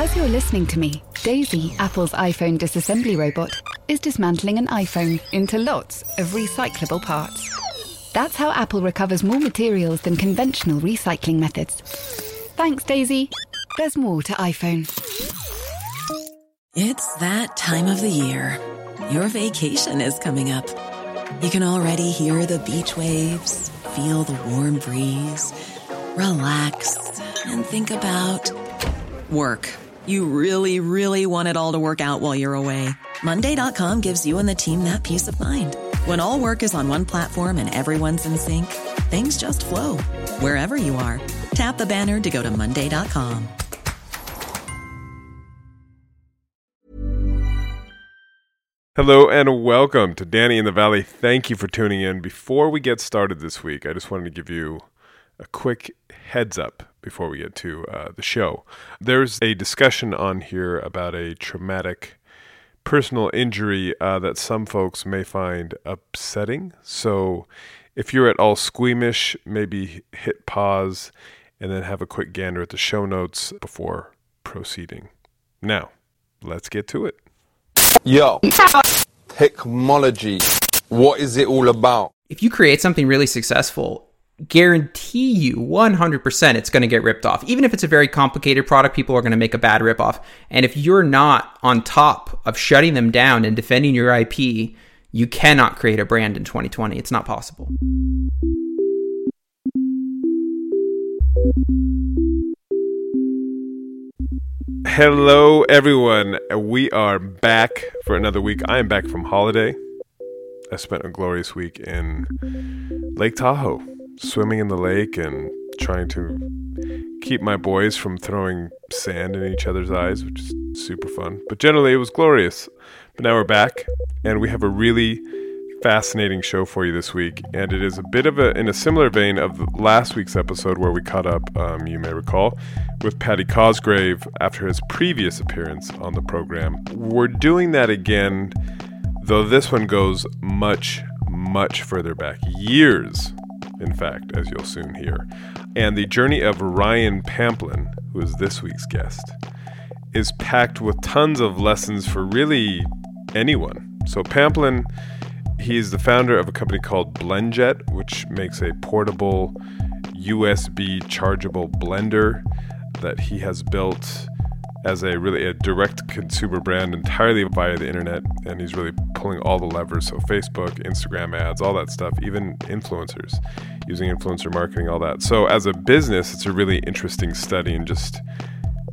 As you're listening to me, Daisy, Apple's iPhone disassembly robot, is dismantling an iPhone into lots of recyclable parts. That's how Apple recovers more materials than conventional recycling methods. Thanks, Daisy. There's more to iPhone. It's that time of the year. Your vacation is coming up. You can already hear the beach waves, feel the warm breeze, relax, and think about work. You really, really want it all to work out while you're away. Monday.com gives you and the team that peace of mind. When all work is on one platform and everyone's in sync, things just flow wherever you are. Tap the banner to go to Monday.com. Hello and welcome to Danny in the Valley. Thank you for tuning in. Before we get started this week, I just wanted to give you a quick heads up before we get to uh, the show. There's a discussion on here about a traumatic personal injury uh, that some folks may find upsetting. So if you're at all squeamish, maybe hit pause and then have a quick gander at the show notes before proceeding. Now, let's get to it. Yo, technology. What is it all about? If you create something really successful, guarantee you 100% it's going to get ripped off. Even if it's a very complicated product, people are going to make a bad rip off. And if you're not on top of shutting them down and defending your IP, you cannot create a brand in 2020. It's not possible. Hello, everyone. We are back for another week. I am back from holiday. I spent a glorious week in Lake Tahoe, swimming in the lake and trying to keep my boys from throwing sand in each other's eyes, which is super fun. But generally, it was glorious. But now we're back, and we have a really fascinating show for you this week, and it is a bit of a in a similar vein of last week's episode where we caught up, um, you may recall, with Paddy Cosgrave after his previous appearance on the program. We're doing that again, though this one goes much, much further back, years, in fact, as you'll soon hear. And the journey of Ryan Pamplin, who is this week's guest, is packed with tons of lessons for really anyone. So Pamplin He's the founder of a company called BlendJet, which makes a portable USB chargeable blender that he has built as a really a direct consumer brand entirely via the internet and he's really pulling all the levers. So facebook instagram ads all that stuff even influencers using influencer marketing all that. So as a business it's a really interesting study in just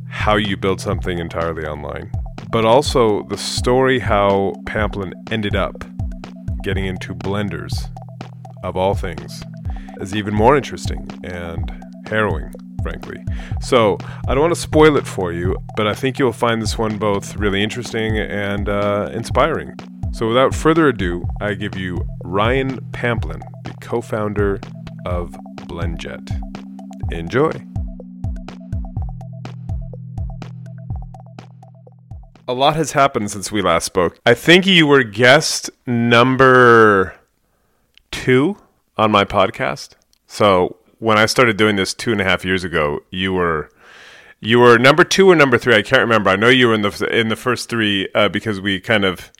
how you build something entirely online but also the story how pamplin ended up getting into blenders, of all things, is even more interesting and harrowing, frankly. So I don't want to spoil it for you, but I think you'll find this one both really interesting and uh, inspiring. So without further ado, I give you Ryan Pamplin, the co founder of BlendJet. Enjoy. a lot has happened since we last spoke. I think you were guest number two on my podcast. So when I started doing this two and a half years ago, you were you were number two or number three. I can't remember. I know you were in the in the first three uh, because we kind of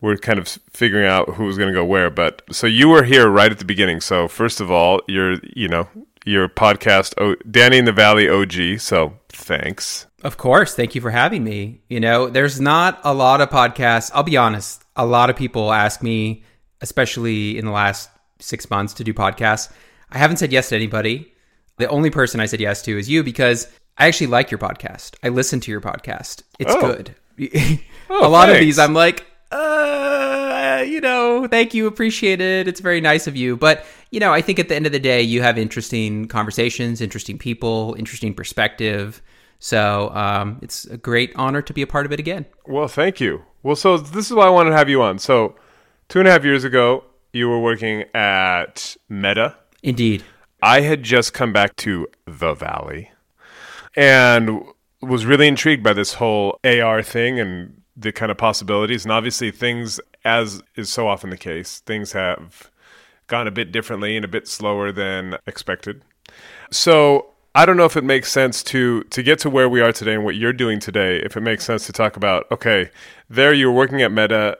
were kind of figuring out who was going to go where. But so you were here right at the beginning. So first of all, you're you know your podcast, oh, Danny in the Valley OG. So thanks. Of course. Thank you for having me. You know, there's not a lot of podcasts. I'll be honest. A lot of people ask me, especially in the last six months, to do podcasts. I haven't said yes to anybody. The only person I said yes to is you because I actually like your podcast. I listen to your podcast. It's Oh. good. Oh, a lot of these, I'm like, uh, you know, thank you, appreciate it. It's very nice of you. But, you know, I think at the end of the day, you have interesting conversations, interesting people, interesting perspective. So um, it's a great honor to be a part of it again. Well, thank you. Well, so this is why I wanted to have you on. So, two and a half years ago, you were working at Meta. Indeed. I had just come back to the Valley and was really intrigued by this whole AR thing and the kind of possibilities. And obviously, things, as is so often the case, things have gone a bit differently and a bit slower than expected. So, I don't know if it makes sense to to get to where we are today and what you're doing today. If it makes sense to talk about, okay, there you were working at Meta,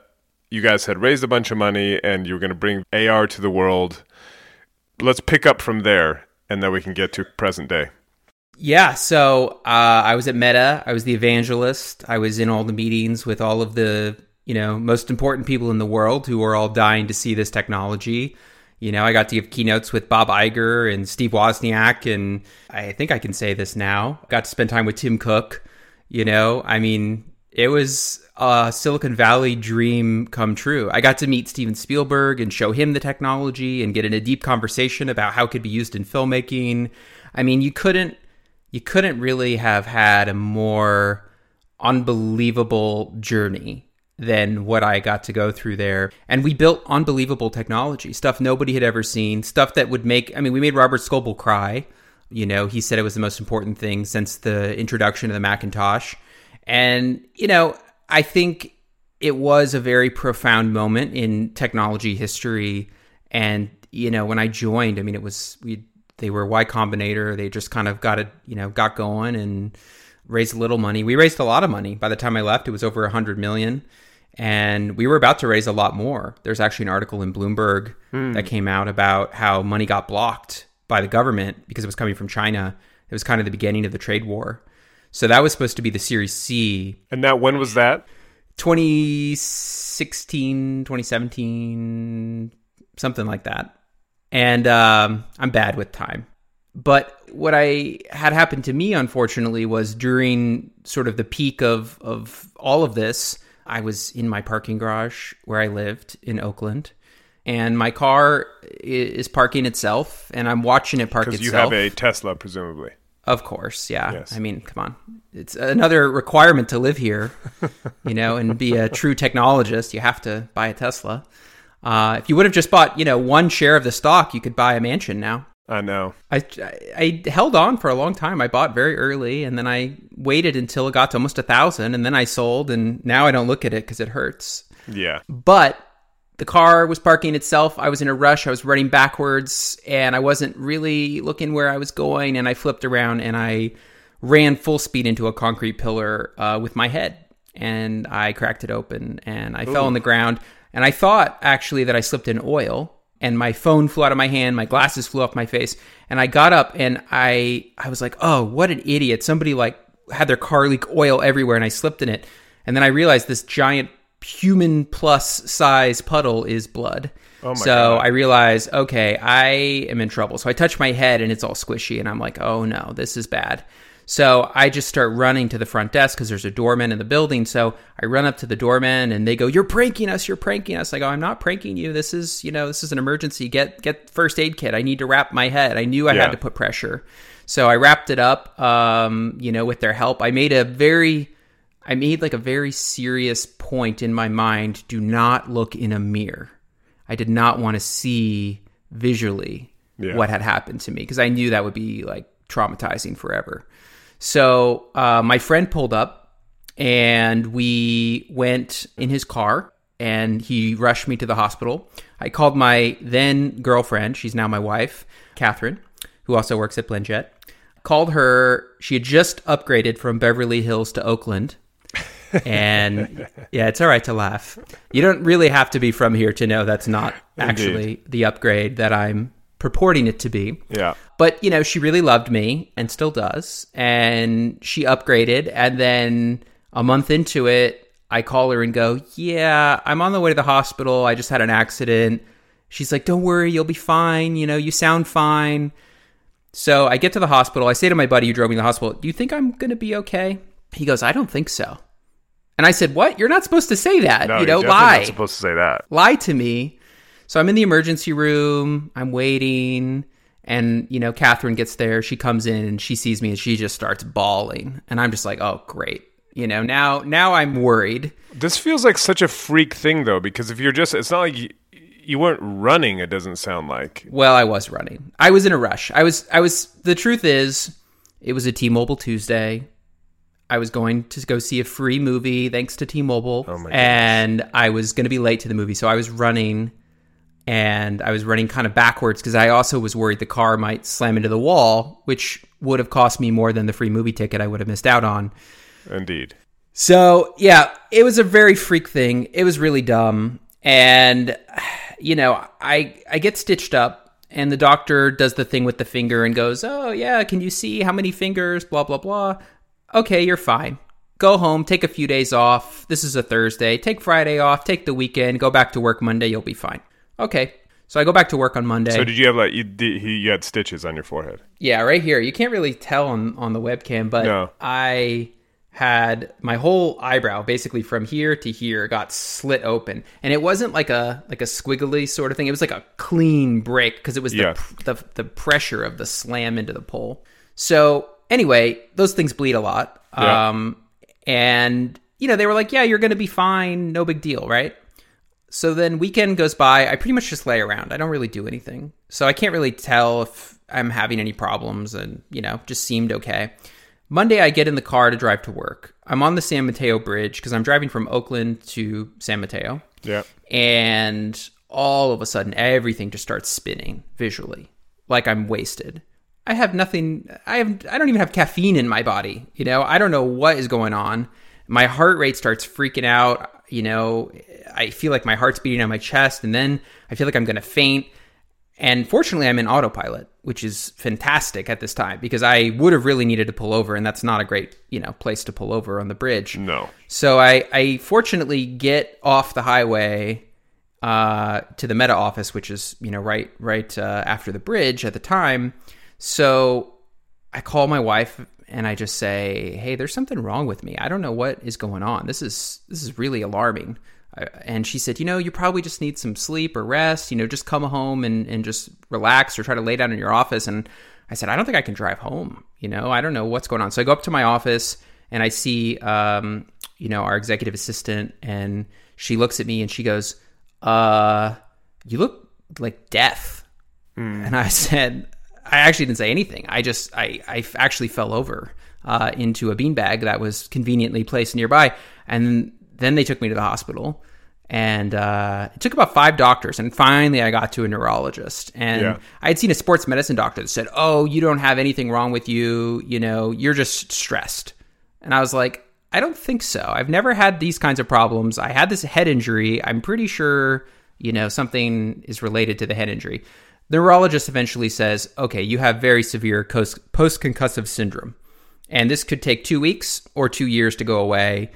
you guys had raised a bunch of money, and you were going to bring AR to the world. Let's pick up from there, and then we can get to present day. Yeah, so uh, I was at Meta. I was the evangelist. I was in all the meetings with all of the you know most important people in the world who are all dying to see this technology. You know, I got to give keynotes with Bob Iger and Steve Wozniak, and I think I can say this now. Got to spend time with Tim Cook. You know, I mean, it was a Silicon Valley dream come true. I got to meet Steven Spielberg and show him the technology and get in a deep conversation about how it could be used in filmmaking. I mean, you couldn't you couldn't really have had a more unbelievable journey than what I got to go through there. And we built unbelievable technology, stuff nobody had ever seen, stuff that would make, I mean, we made Robert Scoble cry. You know, he said it was the most important thing since the introduction of the Macintosh. And, you know, I think it was a very profound moment in technology history. And, you know, when I joined, I mean, it was, we, they were Y Combinator. They just kind of got it, you know, got going and raised a little money. We raised a lot of money. By the time I left, it was over a hundred million and we were about to raise a lot more. There's actually an article in Bloomberg mm. that came out about how money got blocked by the government because it was coming from China. It was kind of the beginning of the trade war. So that was supposed to be the Series C. And that when was that? 2016, 2017, something like that. And um, I'm bad with time. But what I had happened to me, unfortunately, was during sort of the peak of, of all of this, I was in my parking garage where I lived in Oakland, and my car is parking itself, and I'm watching it park itself. Because you have a Tesla, presumably. Of course, yeah. Yes. I mean, come on. It's another requirement to live here, you know, and be a true technologist. You have to buy a Tesla. Uh, if you would have just bought, you know, one share of the stock, you could buy a mansion now. I know. I, I held on for a long time. I bought very early, and then I waited until it got to almost a thousand, and then I sold. And now I don't look at it because it hurts. Yeah. But the car was parking itself. I was in a rush. I was running backwards, and I wasn't really looking where I was going. And I flipped around and I ran full speed into a concrete pillar uh, with my head, and I cracked it open, and I Ooh. fell on the ground. And I thought actually that I slipped in oil and my phone flew out of my hand, my glasses flew off my face, and I got up and I I was like, "Oh, what an idiot. Somebody like had their car leak oil everywhere and I slipped in it." And then I realized this giant human plus size puddle is blood. Oh so God. I realize, okay, I am in trouble. So I touch my head and it's all squishy and I'm like, "Oh no, this is bad." So I just start running to the front desk because there's a doorman in the building. So I run up to the doorman and they go, "You're pranking us! You're pranking us!" I go, "I'm not pranking you. This is, you know, this is an emergency. Get get first aid kit. I need to wrap my head. I knew I yeah. had to put pressure." So I wrapped it up, um, you know, with their help. I made a very, I made like a very serious point in my mind: do not look in a mirror. I did not want to see visually yeah. what had happened to me because I knew that would be like traumatizing forever. So uh, my friend pulled up and we went in his car and he rushed me to the hospital. I called my then girlfriend, she's now my wife, Catherine, who also works at Blendjet. Called her. She had just upgraded from Beverly Hills to Oakland. And yeah, it's all right to laugh. You don't really have to be from here to know that's not actually Indeed. the upgrade that I'm purporting it to be. Yeah. But, you know, she really loved me and still does. And she upgraded. And then a month into it, I call her and go, Yeah, I'm on the way to the hospital. I just had an accident. She's like, Don't worry, you'll be fine. You know, you sound fine. So I get to the hospital. I say to my buddy who drove me to the hospital, Do you think I'm going to be okay? He goes, I don't think so. And I said, What? You're not supposed to say that. No, you know, lie. Not supposed to say that. Lie to me. So I'm in the emergency room. I'm waiting. And, you know, Catherine gets there. She comes in and she sees me and she just starts bawling. And I'm just like, oh, great. You know, now now I'm worried. This feels like such a freak thing, though, because if you're just, it's not like you, you weren't running. It doesn't sound like. Well, I was running. I was in a rush. I was. I was. The truth is, it was a T-Mobile Tuesday. I was going to go see a free movie thanks to T-Mobile, oh and I was going to be late to the movie, so I was running and I was running kind of backwards because I also was worried the car might slam into the wall, which would have cost me more than the free movie ticket I would have missed out on. Indeed. So, yeah, it was a very freak thing. It was really dumb. And you know, I I get stitched up and the doctor does the thing with the finger and goes, "Oh, yeah, can you see how many fingers blah blah blah." Okay, you're fine. Go home, take a few days off. This is a Thursday. Take Friday off, take the weekend, go back to work Monday, you'll be fine. Okay. So I go back to work on Monday. So did you have like you, did, you had stitches on your forehead? Yeah, right here. You can't really tell on on the webcam, but No. I had my whole eyebrow basically from here to here got slit open, and it wasn't like a like a squiggly sort of thing. It was like a clean break because it was Yeah. the, the the pressure of the slam into the pole. So anyway, those things bleed a lot. Yeah. Um, and you know they were like, "Yeah, you're going to be fine. No big deal, right?" So then weekend goes by. I pretty much just lay around. I don't really do anything. So I can't really tell if I'm having any problems and, you know, just seemed okay. Monday, I get in the car to drive to work. I'm on the San Mateo Bridge because I'm driving from Oakland to San Mateo. Yeah. And all of a sudden, everything just starts spinning visually, like I'm wasted. I have nothing. I have. I don't even have caffeine in my body. You know. I don't know what is going on. My heart rate starts freaking out. You know. I feel like my heart's beating on my chest, and then I feel like I'm going to faint. And fortunately, I'm in autopilot, which is fantastic at this time because I would have really needed to pull over, and that's not a great, you know, place to pull over on the bridge. No. So I, I fortunately get off the highway uh, to the Meta office, which is you know right right uh, after the bridge at the time. So I call my wife and I just say, "Hey, there's something wrong with me. I don't know what is going on. This is this is really alarming." And she said, "You know, you probably just need some sleep or rest. You know, just come home and and just relax or try to lay down in your office." And I said, "I don't think I can drive home. You know, I don't know what's going on." So I go up to my office and I see, um, you know, our executive assistant, and she looks at me and she goes, "Uh, you look like death." And I said, I actually didn't say anything. I just, I, I actually fell over uh, into a beanbag that was conveniently placed nearby. And then they took me to the hospital. And uh, it took about five doctors. And finally, I got to a neurologist. And Yeah. I had seen a sports medicine doctor that said, Oh, you don't have anything wrong with you. You know, you're just stressed. And I was like, I don't think so. I've never had these kinds of problems. I had this head injury. I'm pretty sure, you know, something is related to the head injury. The neurologist eventually says, okay, you have very severe post concussive syndrome. And this could take two weeks or two years to go away.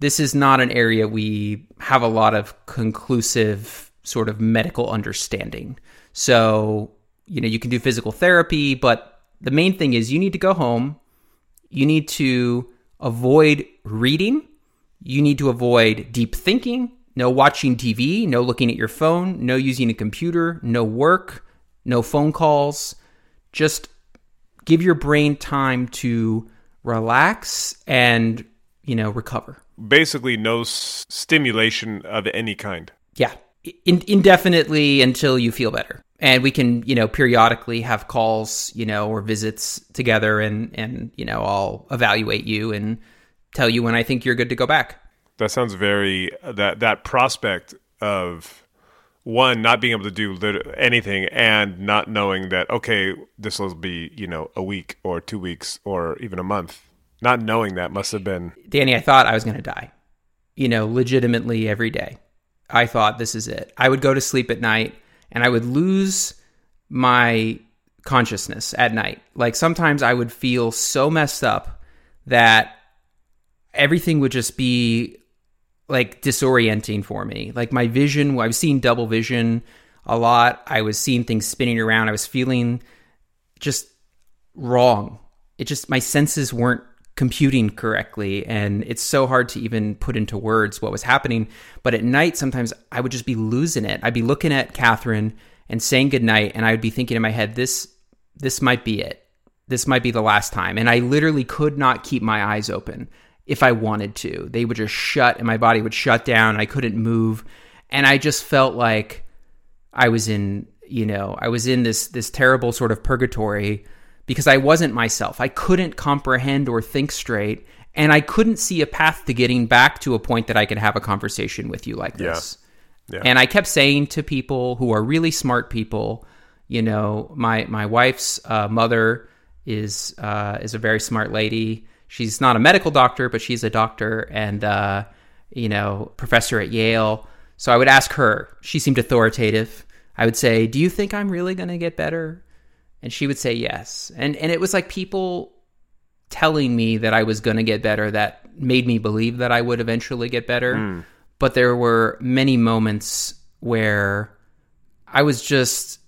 This is not an area we have a lot of conclusive sort of medical understanding. So, you know, you can do physical therapy, but the main thing is you need to go home. You need to avoid reading. You need to avoid deep thinking. No watching TV, no looking at your phone, no using a computer, no work, no phone calls. Just give your brain time to relax and, you know, recover. Basically, no s- stimulation of any kind. Yeah, in, indefinitely until you feel better. And we can, you know, periodically have calls, you know, or visits together, and and you know, I'll evaluate you and tell you when I think you're good to go back. That sounds very that that prospect of one not being able to do anything and not knowing that okay this will be you know a week or two weeks or even a month not knowing that must have been Danny, I thought I was going to die. You know, legitimately every day. I thought this is it. I would go to sleep at night and I would lose my consciousness at night. Like sometimes I would feel so messed up that everything would just be like disorienting for me. Like my vision, I was seeing double vision a lot. I was seeing things spinning around. I was feeling just wrong. It just my senses weren't computing correctly and it's so hard to even put into words what was happening. But at night sometimes I would just be losing it. I'd be looking at Catherine and saying goodnight and I would be thinking in my head, this this might be it. This might be the last time. And I literally could not keep my eyes open if I wanted to. They would just shut and my body would shut down. I couldn't move. And I just felt like I was in, you know, I was in this this terrible sort of purgatory because I wasn't myself. I couldn't comprehend or think straight, and I couldn't see a path to getting back to a point that I could have a conversation with you like this. Yeah. And I kept saying to people who are really smart people, you know, my my wife's uh, mother is uh, is a very smart lady. She's not a medical doctor, but she's a doctor and uh, you know professor at Yale. So I would ask her. She seemed authoritative. I would say, "Do you think I'm really going to get better?" And she would say yes. And and it was like people telling me that I was going to get better that made me believe that I would eventually get better. But there were many moments where I was just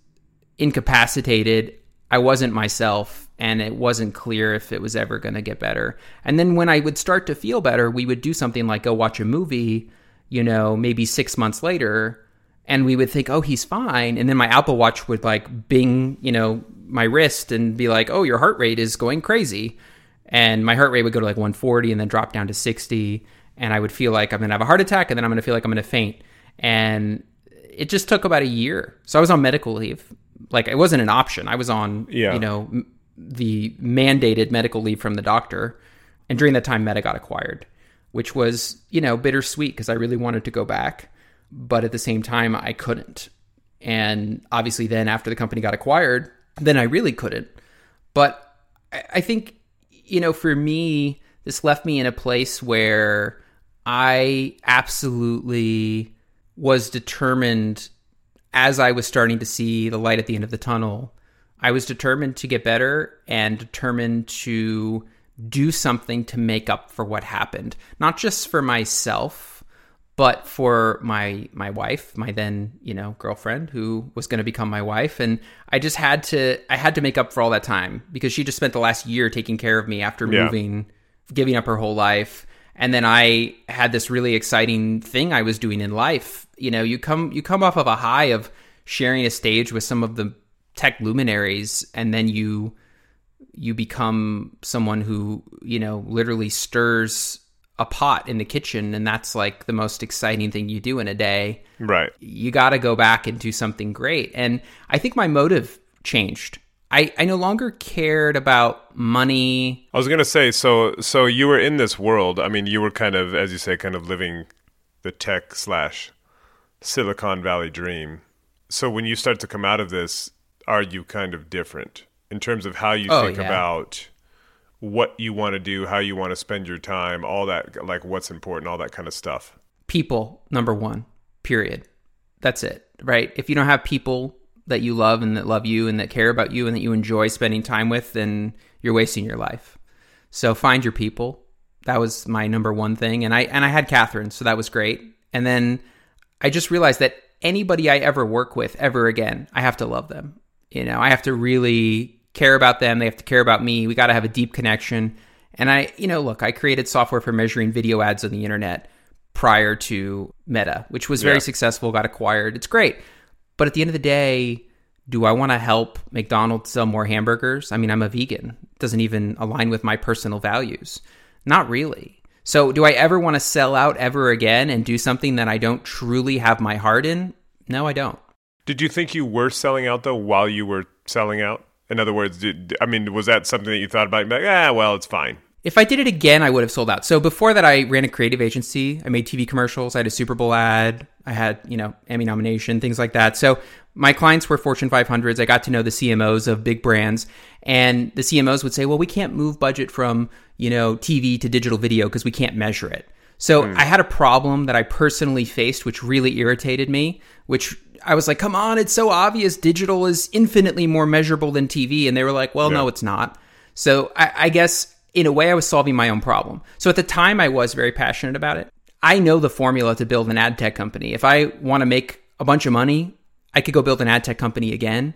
incapacitated. I wasn't myself and it wasn't clear if it was ever going to get better. And then when I would start to feel better, we would do something like go watch a movie, you know, maybe 6 months later, and we would think, "Oh, he's fine." And then my Apple Watch would like bing, you know, my wrist and be like, "Oh, your heart rate is going crazy." And my heart rate would go to like 140 and then drop down to 60 and I would feel like I'm going to have a heart attack and then I'm going to feel like I'm going to faint. And it just took about a year. So I was on medical leave. Like it wasn't an option. I was on, Yeah. you know, the mandated medical leave from the doctor. And during that time, Meta got acquired, which was, you know, bittersweet because I really wanted to go back. But at the same time, I couldn't. And obviously, then after the company got acquired, then I really couldn't. But I, think, you know, for me, this left me in a place where I absolutely was determined as I was starting to see the light at the end of the tunnel. I was determined to get better and determined to do something to make up for what happened, not just for myself, but for my my wife, my then, you know, girlfriend who was going to become my wife and I just had to I had to make up for all that time because she just spent the last year taking care of me after Yeah. moving, giving up her whole life. And then I had this really exciting thing I was doing in life. You know, you come you come off of a high of sharing a stage with some of the tech luminaries and then you you become someone who you know literally stirs a pot in the kitchen and that's like the most exciting thing you do in a day Right. you got to go back and do something great and i think my motive changed I, I no longer cared about money I was gonna say, so so you were in this world. I mean, you were kind of, as you say, kind of living the tech slash Silicon Valley dream. So when you start to come out of this, are you kind of different in terms of how you Oh, think yeah. about what you want to do, how you want to spend your time, all that, like what's important, all that kind of stuff? people number one period. That's it right? If you don't have people that you love and that love you and that care about you and that you enjoy spending time with then you're wasting your life. So find your people. That was my number one thing. And i and i had catherine so that was great. And then i just realized that anybody i ever work with ever again i have to love them you know i have to really care about them they have to care about me we got to have a deep connection and i you know look i created software for measuring video ads on the internet prior to Meta, which was very Yeah. successful, got acquired. It's great. But at the end of the day, do I want to help McDonald's sell more hamburgers? I mean, I'm a vegan. It doesn't even align with my personal values. Not really. So, do I ever want to sell out ever again and do something that I don't truly have my heart in? No, I don't. Did you think you were selling out though while you were selling out? In other words, did, I mean, was that something that you thought about? Like, ah, well, it's fine. If I did it again, I would have sold out. So before that, I ran a creative agency. I made TV commercials. I had a Super Bowl ad. I had, you know, Emmy nomination, things like that. So my clients were Fortune 500s. I got to know the CMOs of big brands, and the CMOs would say, "Well, we can't move budget from, you know, TV to digital video because we can't measure it." So I had a problem that I personally faced, which really irritated me. Which I was like, "Come on, it's so obvious. Digital is infinitely more measurable than TV," and they were like, "Well, no, it's not." So I, I guess in a way, I was solving my own problem. So at the time, I was very passionate about it. I know the formula to build an ad tech company. If I want to make a bunch of money, I could go build an ad tech company again,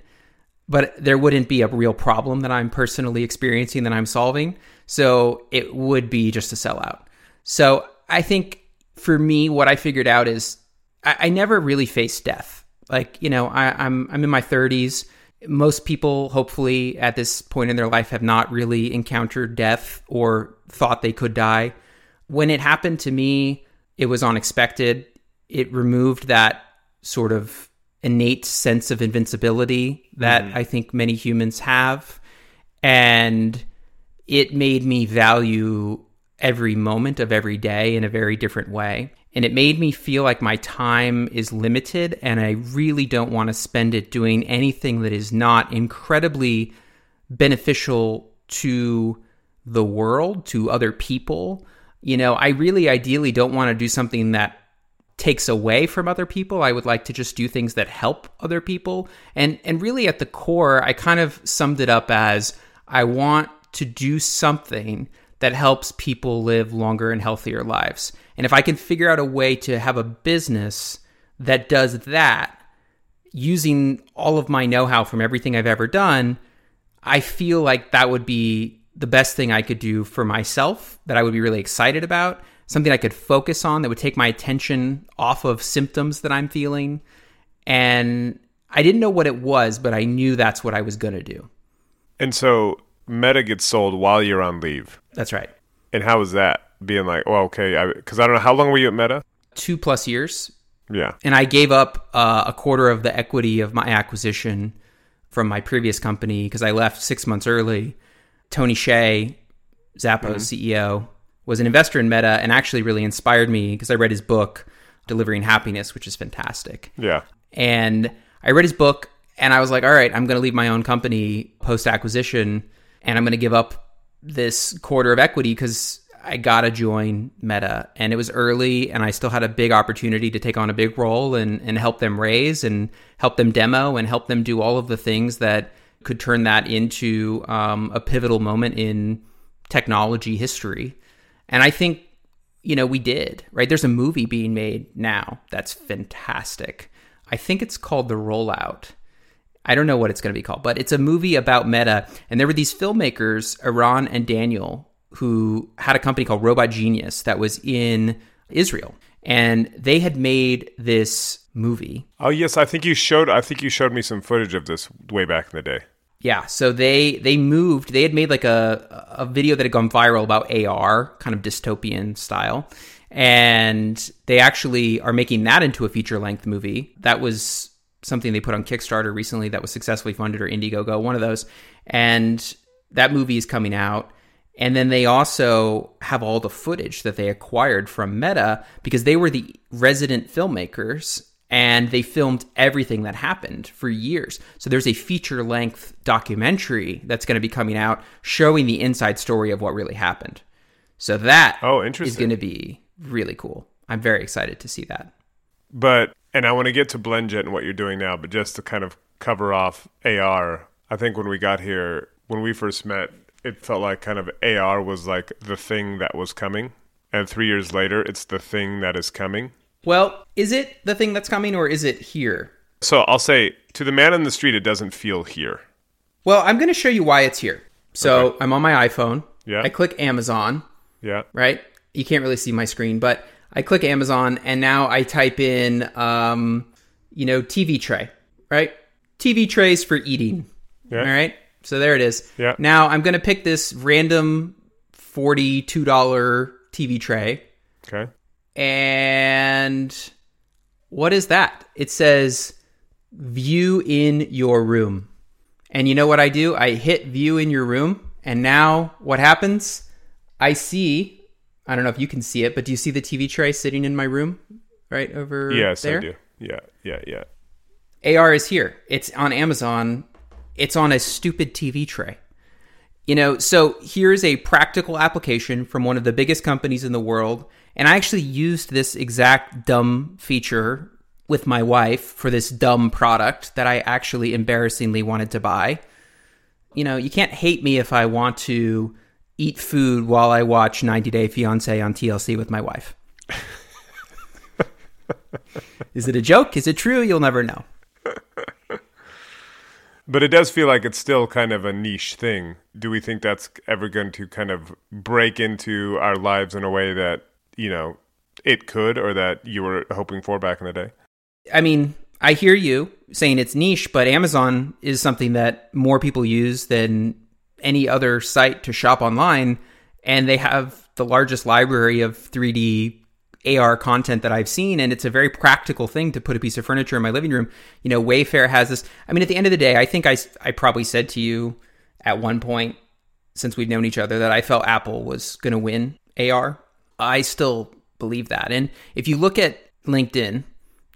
but there wouldn't be a real problem that I'm personally experiencing that I'm solving. So it would be just a sellout. So I think for me, what I figured out is I, I never really faced death. Like, you know, I, I'm I'm in my 30s. Most people, hopefully, at this point in their life, have not really encountered death or thought they could die. When it happened to me, it was unexpected. It removed that sort of innate sense of invincibility that mm-hmm. I think many humans have. And it made me value every moment of every day in a very different way. And it made me feel like my time is limited and I really don't want to spend it doing anything that is not incredibly beneficial to the world, to other people. You know, I really ideally don't want to do something that takes away from other people. I would like to just do things that help other people. And and really at the core, I kind of summed it up as I want to do something that helps people live longer and healthier lives. And if I can figure out a way to have a business that does that using all of my know-how from everything I've ever done, I feel like that would be the best thing I could do for myself that I would be really excited about something I could focus on that would take my attention off of symptoms that I'm feeling. And I didn't know what it was, but I knew that's what I was going to do. And so Meta gets sold while you're on leave. That's right. And how was that? Being like, well, okay, because I, I, don't know how long were you at Meta? Two plus years. Yeah. And I gave up uh, a quarter of the equity of my acquisition from my previous company because I left six months early. Tony Hsieh, Zappos mm-hmm. CEO, was an investor in Meta and actually really inspired me because I read his book, Delivering Happiness, which is fantastic. Yeah. And I read his book and I was like, all right, I'm going to leave my own company post acquisition and I'm going to give up this quarter of equity because I got to join Meta. And it was early and I still had a big opportunity to take on a big role and, and help them raise and help them demo and help them do all of the things that could turn that into um, a pivotal moment in technology history. And I think, you know, we did, right? There's a movie being made now that's fantastic. I think it's called The Rollout. I don't know what it's going to be called, but it's a movie about Meta. And there were these filmmakers, Eran and Daniel, who had a company called Robot Genius that was in Israel. And they had made this movie. Oh yes, I think you showed I think you showed me some footage of this way back in the day. Yeah, so they they moved. They had made like a a video that had gone viral about AR, kind of dystopian style, and they actually are making that into a feature length movie. That was something they put on Kickstarter recently that was successfully funded or Indiegogo, one of those. And that movie is coming out. And then they also have all the footage that they acquired from Meta because they were the resident filmmakers and they filmed everything that happened for years. So there's a feature length documentary that's going to be coming out showing the inside story of what really happened. So that oh, interesting. is going to be really cool. I'm very excited to see that. But and I want to get to BlendJet and what you're doing now, but just to kind of cover off AR, I think when we got here, when we first met, it felt like kind of AR was like the thing that was coming. And 3 years later, it's the thing that is coming. Well, is it the thing that's coming or is it here? So I'll say to the man in the street, it doesn't feel here. Well, I'm going to show you why it's here. So okay. I'm on my iPhone. Yeah. I click Amazon. Yeah. Right? You can't really see my screen, but I click Amazon and now I type in, um, you know, TV tray, right? TV trays for eating. Yeah. All right. So there it is. Yeah. Now I'm going to pick this random $42 TV tray. Okay. And what is that? It says view in your room. And you know what I do? I hit view in your room. And now what happens? I see, I don't know if you can see it, but do you see the TV tray sitting in my room right over yes, there? Yes, I do. Yeah, yeah, yeah. AR is here. It's on Amazon. It's on a stupid TV tray. You know, so here's a practical application from one of the biggest companies in the world. And I actually used this exact dumb feature with my wife for this dumb product that I actually embarrassingly wanted to buy. You know, you can't hate me if I want to eat food while I watch 90 Day Fiance on TLC with my wife. Is it a joke? Is it true? You'll never know. But it does feel like it's still kind of a niche thing. Do we think that's ever going to kind of break into our lives in a way that, you know, it could or that you were hoping for back in the day? I mean, I hear you saying it's niche, but Amazon is something that more people use than any other site to shop online. And they have the largest library of 3D AR content that I've seen, and it's a very practical thing to put a piece of furniture in my living room. You know, Wayfair has this. I mean, at the end of the day, I think I, I probably said to you at one point since we've known each other that I felt Apple was going to win AR. I still believe that. And if you look at LinkedIn,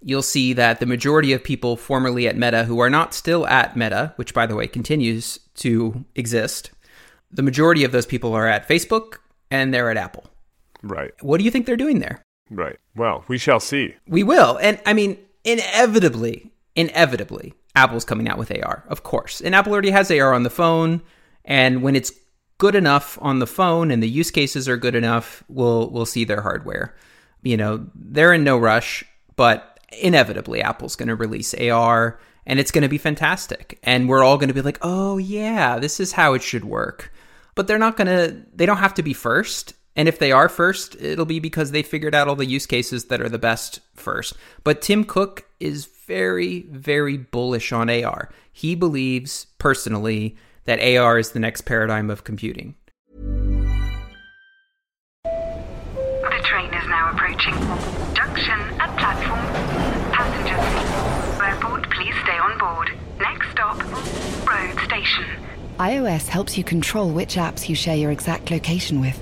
you'll see that the majority of people formerly at Meta who are not still at Meta, which by the way continues to exist, the majority of those people are at Facebook and they're at Apple. Right. What do you think they're doing there? Right. Well, we shall see. We will. And I mean, inevitably, inevitably, Apple's coming out with AR, of course. And Apple already has AR on the phone. And when it's good enough on the phone and the use cases are good enough, we'll we'll see their hardware. You know, they're in no rush, but inevitably Apple's going to release AR and it's going to be fantastic. And we're all going to be like, "Oh yeah, this is how it should work." But they're not going to they don't have to be first. And if they are first, it'll be because they figured out all the use cases that are the best first. But Tim Cook is very, very bullish on AR. He believes personally that AR is the next paradigm of computing. The train is now approaching. Junction at platform. Passengers. Airport, please stay on board. Next stop, road station. iOS helps you control which apps you share your exact location with.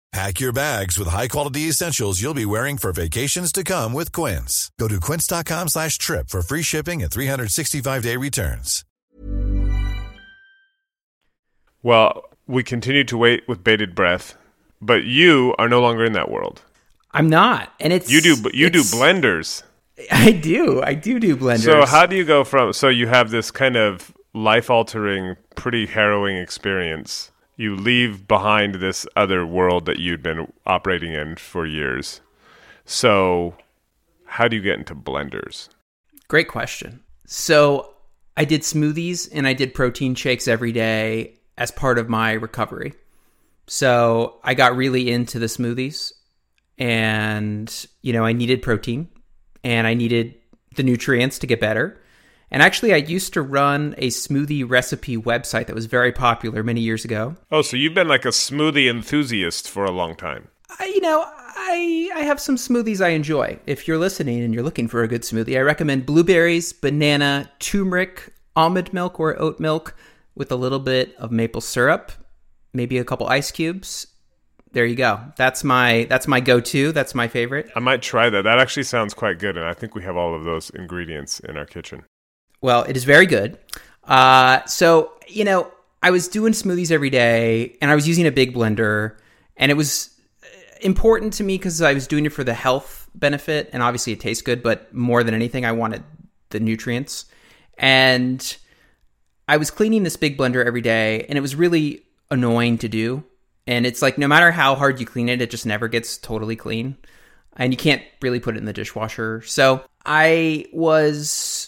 Pack your bags with high-quality essentials you'll be wearing for vacations to come with Quince. Go to quince.com slash trip for free shipping and 365-day returns. Well, we continue to wait with bated breath, but you are no longer in that world. I'm not, and it's You do you do blenders. I do, I do do blenders. So how do you go from so you have this kind of life-altering, pretty harrowing experience. You leave behind this other world that you'd been operating in for years. So how do you get into blenders? Great question. So I did smoothies and I did protein shakes every day as part of my recovery. So I got really into the smoothies and, you know, I needed protein and I needed the nutrients to get better. And actually, I used to run a smoothie recipe website that was very popular many years ago. Oh, so you've been like a smoothie enthusiast for a long time. I, you know, I I have some smoothies I enjoy. If you're listening and you're looking for a good smoothie, I recommend blueberries, banana, turmeric, almond milk or oat milk with a little bit of maple syrup, maybe a couple ice cubes. There you go. That's my that's my go-to. That's my favorite. I might try that. That actually sounds quite good, and I think we have all of those ingredients in our kitchen. Well, it is very good. Uh, so you know, I was doing smoothies every day, and I was using a big blender, and it was important to me because I was doing it for the health benefit, and obviously it tastes good. But more than anything, I wanted the nutrients, and I was cleaning this big blender every day, and it was really annoying to do. And it's like no matter how hard you clean it, it just never gets totally clean, and you can't really put it in the dishwasher. So I was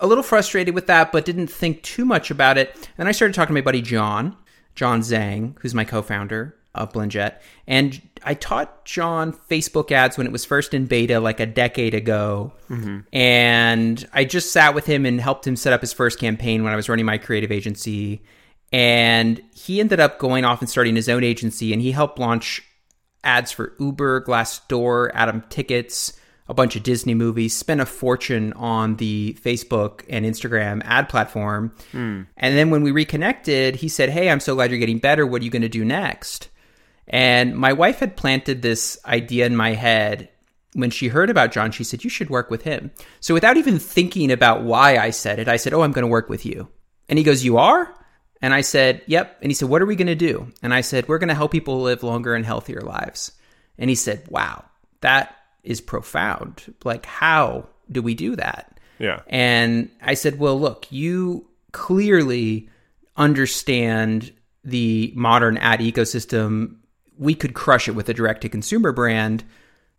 a little frustrated with that, but didn't think too much about it. And then I started talking to my buddy John, John Zhang, who's my co-founder of Blendjet, and I taught John Facebook ads when it was first in beta, like a decade ago. Mm-hmm. And I just sat with him and helped him set up his first campaign when I was running my creative agency. And he ended up going off and starting his own agency, and he helped launch ads for Uber, Glassdoor, Atom Tickets, a bunch of Disney movies, spent a fortune on the Facebook and Instagram ad platform. Hmm. And then when we reconnected, he said, Hey, I'm so glad you're getting better. What are you going to do next? And my wife had planted this idea in my head. When she heard about John, she said, You should work with him. So without even thinking about why I said it, I said, Oh, I'm going to work with you. And he goes, You are? And I said, Yep. And he said, What are we going to do? And I said, We're going to help people live longer and healthier lives. And he said, Wow, that is profound. Like, how do we do that? Yeah. And I said, Well, look, you clearly understand the modern ad ecosystem. We could crush it with a direct to consumer brand.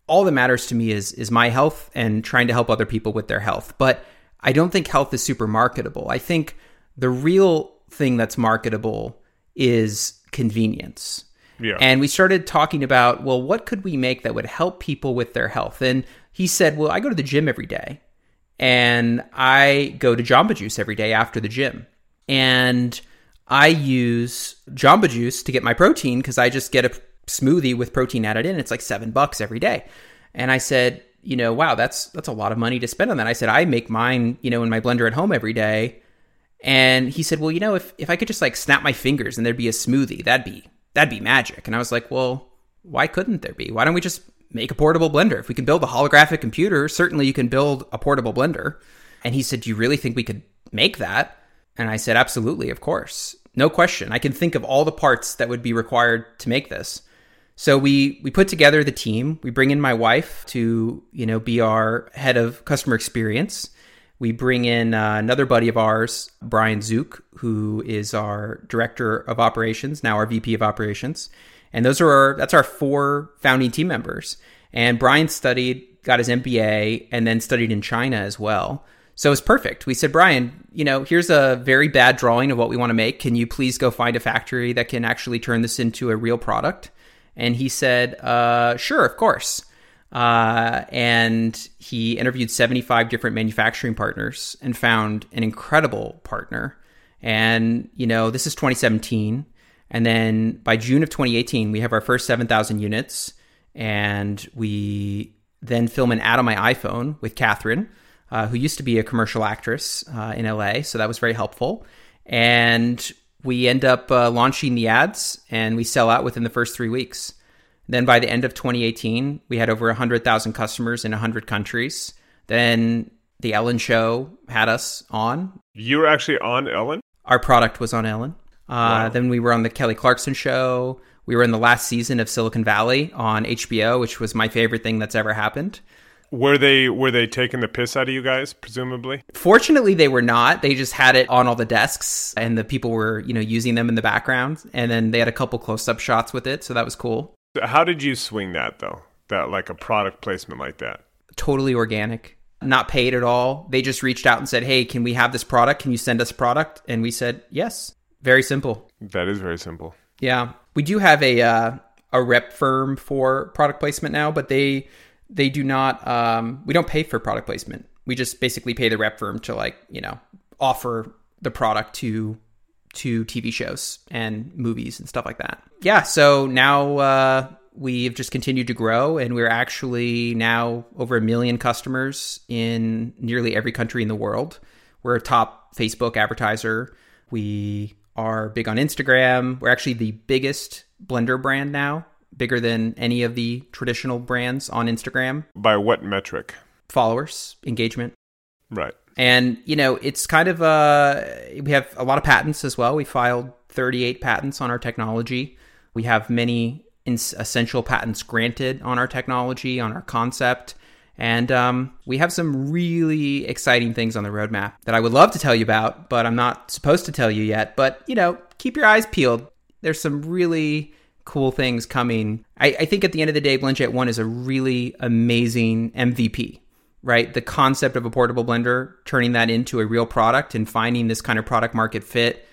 All that matters to me is is my health and trying to help other people with their health. But I don't think health is super marketable. I think the real thing that's marketable is convenience. Yeah. And we started talking about, well, what could we make that would help people with their health? And he said, well, I go to the gym every day. and I go to Jamba Juice every day after the gym. And I use Jamba Juice to get my protein because I just get a smoothie with protein added in. It's like seven bucks every day. And I said, you know, wow, that's that's a lot of money to spend on that. I said, I make mine, you know, in my blender at home every day. And he said, well, you know, if if I could just like snap my fingers and there'd be a smoothie, that'd be that'd be magic. And I was like, well, why couldn't there be? Why don't we just make a portable blender? If we can build a holographic computer, certainly you can build a portable blender. And he said, do you really think we could make that? And I said, absolutely, of course. No question. I can think of all the parts that would be required to make this. So we we put together the team. We bring in my wife to, you know, be our head of customer experience. We bring in uh, another buddy of ours, Brian Zook, who is our director of operations, now our VP of operations. And those are our, that's our four founding team members. And Brian studied, got his MBA, and then studied in China as well. So it's perfect. We said, Brian, you know, here's a very bad drawing of what we want to make. Can you please go find a factory that can actually turn this into a real product? And he said, uh, sure, of course. Uh, and he interviewed 75 different manufacturing partners and found an incredible partner. And, you know, this is 2017. And then by June of 2018, we have our first 7,000 units. And we then film an ad on my iPhone with Catherine, uh, who used to be a commercial actress uh, in LA. So that was very helpful. And we end up uh, launching the ads and we sell out within the first three weeks. Then by the end of 2018, we had over 100,000 customers in 100 countries. Then the Ellen show had us on. You were actually on Ellen? Our product was on Ellen. Uh, Wow. Then we were on the Kelly Clarkson show. We were in the last season of Silicon Valley on HBO, which was my favorite thing that's ever happened. Were they were they taking the piss out of you guys, presumably? Fortunately, they were not. They just had it on all the desks, and the people were, you know, using them in the background. And then they had a couple close-up shots with it, so that was cool. How did you swing that though? That like a product placement like that? totally organic, not paid at all. They just reached out and said, "Hey, can we have this product? Can you send us a product?" And we said, "Yes." Very simple. That is very simple. Yeah, we do have a uh, a rep firm for product placement now, but they they do not. Um, we don't pay for product placement. We just basically pay the rep firm to like you know offer the product to to TV shows and movies and stuff like that. Yeah, so now uh, we've just continued to grow, and we're actually now over a million customers in nearly every country in the world. We're a top Facebook advertiser. We are big on Instagram. We're actually the biggest blender brand now, bigger than any of the traditional brands on Instagram. By what metric? Followers, engagement. Right. And you know, it's kind of uh we have a lot of patents as well. We filed 38 patents on our technology. We have many essential patents granted on our technology, on our concept. And um, we have some really exciting things on the roadmap that I would love to tell you about, but I'm not supposed to tell you yet. But, you know, keep your eyes peeled. There's some really cool things coming. I, I think at the end of the day, BlendJet 1 is a really amazing MVP right? The concept of a portable blender, turning that into a real product and finding this kind of product market fit.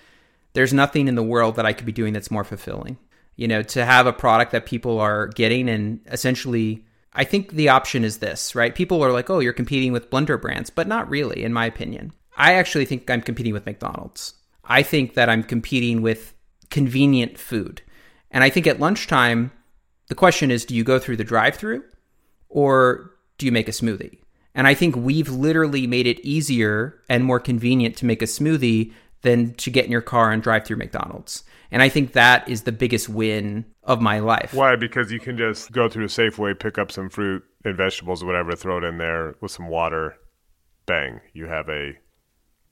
There's nothing in the world that I could be doing that's more fulfilling. You know, to have a product that people are getting and essentially, I think the option is this, right? People are like, oh, you're competing with blender brands, but not really, in my opinion. I actually think I'm competing with McDonald's. I think that I'm competing with convenient food. And I think at lunchtime, the question is do you go through the drive through or do you make a smoothie? And I think we've literally made it easier and more convenient to make a smoothie than to get in your car and drive through McDonald's. And I think that is the biggest win of my life. Why? Because you can just go through a Safeway, pick up some fruit and vegetables or whatever, throw it in there with some water. Bang, you have a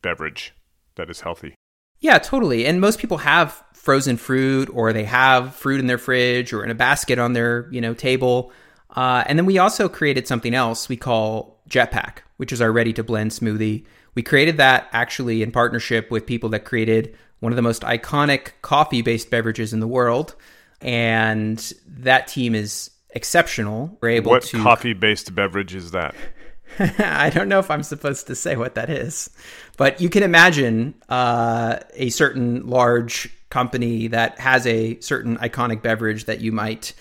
beverage that is healthy. Yeah, totally. And most people have frozen fruit or they have fruit in their fridge or in a basket on their, you know, table. Uh, and then we also created something else we call Jetpack, which is our ready to blend smoothie. We created that actually in partnership with people that created one of the most iconic coffee based beverages in the world. And that team is exceptional. We're able What to. coffee based beverage is that? I don't know if I'm supposed to say what that is, but you can imagine uh, a certain large company that has a certain iconic beverage that you might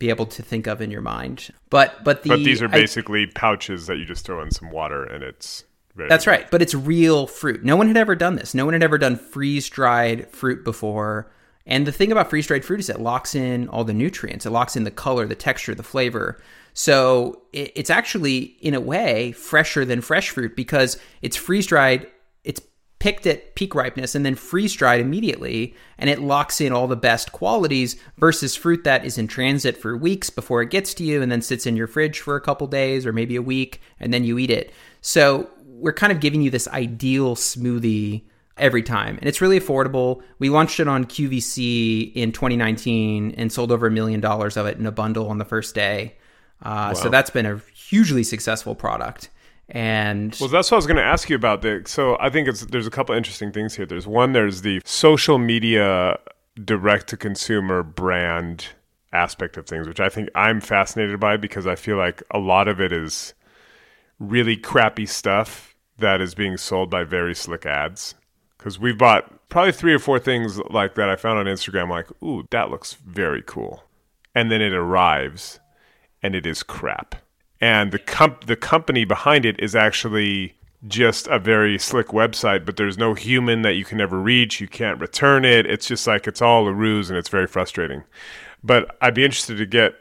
be able to think of in your mind. But but the But these are I- basically pouches that you just throw in some water and it's Very That's good. right. But it's real fruit. No one had ever done this. No one had ever done freeze dried fruit before. And the thing about freeze dried fruit is it locks in all the nutrients, it locks in the color, the texture, the flavor. So it, it's actually, in a way, fresher than fresh fruit because it's freeze dried, it's picked at peak ripeness and then freeze dried immediately. And it locks in all the best qualities versus fruit that is in transit for weeks before it gets to you and then sits in your fridge for a couple days or maybe a week and then you eat it. So we're kind of giving you this ideal smoothie every time. And it's really affordable. We launched it on QVC in 2019 and sold over a million dollars of it in a bundle on the first day. Uh, So that's been a hugely successful product. And Well, that's what I was going to ask you about. The, so I think it's there's a couple interesting things here. There's one, there's the social media direct to consumer brand aspect of things, which I think I'm fascinated by because I feel like a lot of it is really crappy stuff that is being sold by very slick ads. Because we've bought probably three or four things like that I found on Instagram, like, ooh, that looks very cool. And then it arrives and it is crap. And the comp- the company behind it is actually just a very slick website, but there's no human that you can ever reach. You can't return it. It's just like it's all a ruse and it's very frustrating. But I'd be interested to get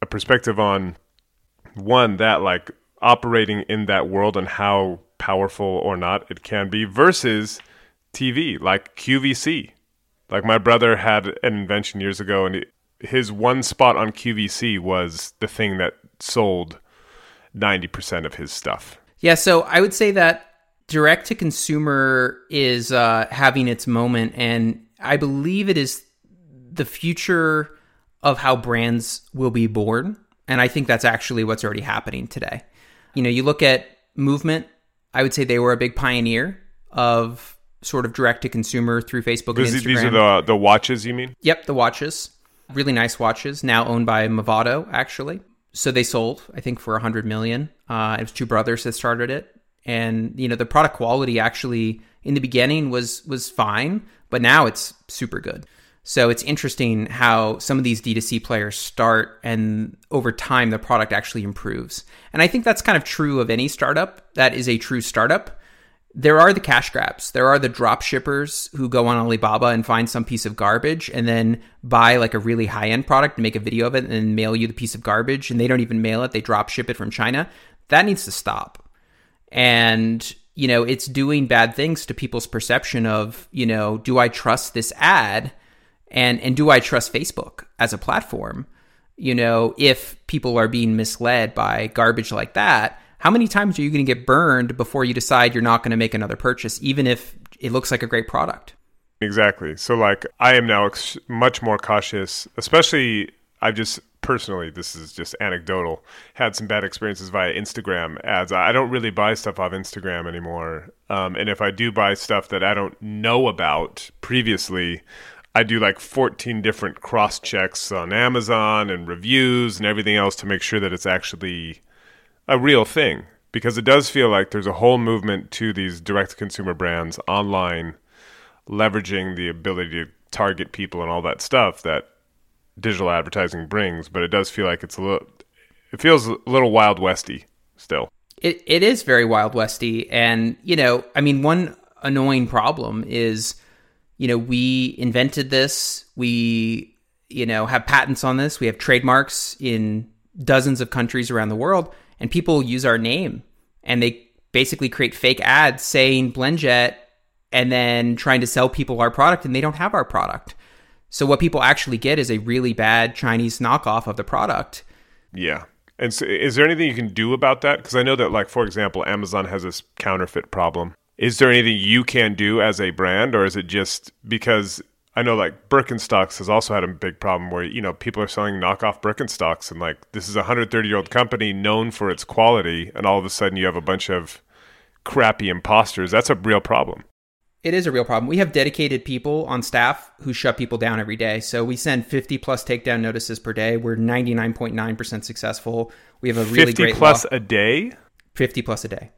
a perspective on one that like operating in that world and how powerful or not it can be versus TV like QVC. Like my brother had an invention years ago and his one spot on QVC was the thing that sold 90% of his stuff. Yeah, so I would say that direct to consumer is uh, having its moment, and I believe it is the future of how brands will be born. And I think that's actually what's already happening today. You know, you look at Movement, I would say they were a big pioneer of sort of direct to consumer through Facebook and Instagram. these are the the watches you mean? Yep, the watches. Really nice watches, now owned by Movado, actually. So they sold, I think, for a hundred million. Uh, it was two brothers that started it, and you know the product quality actually in the beginning was was fine, but now it's super good. So it's interesting how some of these D2C players start and over time the product actually improves. And I think that's kind of true of any startup that is a true startup there are the cash grabs. There are the drop shippers who go on Alibaba and find some piece of garbage and then buy like a really high end product and make a video of it and then mail you the piece of garbage and they don't even mail it. They drop ship it from China. That needs to stop. And, you know, it's doing bad things to people's perception of, you know, do I trust this ad? And and do I trust Facebook as a platform? You know, if people are being misled by garbage like that, how many times are you going to get burned before you decide you're not going to make another purchase, even if it looks like a great product? Exactly. So, like, I am now ex- much more cautious, especially I've just personally, this is just anecdotal, had some bad experiences via Instagram ads. I don't really buy stuff off Instagram anymore. Um, and if I do buy stuff that I don't know about previously, I do like 14 different cross checks on Amazon and reviews and everything else to make sure that it's actually a real thing because it does feel like there's a whole movement to these direct consumer brands online leveraging the ability to target people and all that stuff that digital advertising brings but it does feel like it's a little it feels a little wild westy still It it is very wild westy, and you know, I mean, one annoying problem is, you know, we invented this. We you know have patents on this. We have trademarks in dozens of countries around the world, and people use our name, and they basically create fake ads saying Blendjet, and then trying to sell people our product, and they don't have our product. So what people actually get is a really bad Chinese knockoff of the product. yeah and so is there anything you can do about that because i know that like for example amazon has this counterfeit problem is there anything you can do as a brand or is it just because I know like Birkenstocks has also had a big problem where you know people are selling knockoff Birkenstocks and like this is a 130 year old company known for its quality and all of a sudden you have a bunch of crappy imposters. That's a real problem. It is a real problem. We have dedicated people on staff who shut people down every day. So we send 50 plus takedown notices per day. We're 99.9% successful. We have a really 50 great plus law- a day. 50 plus a day.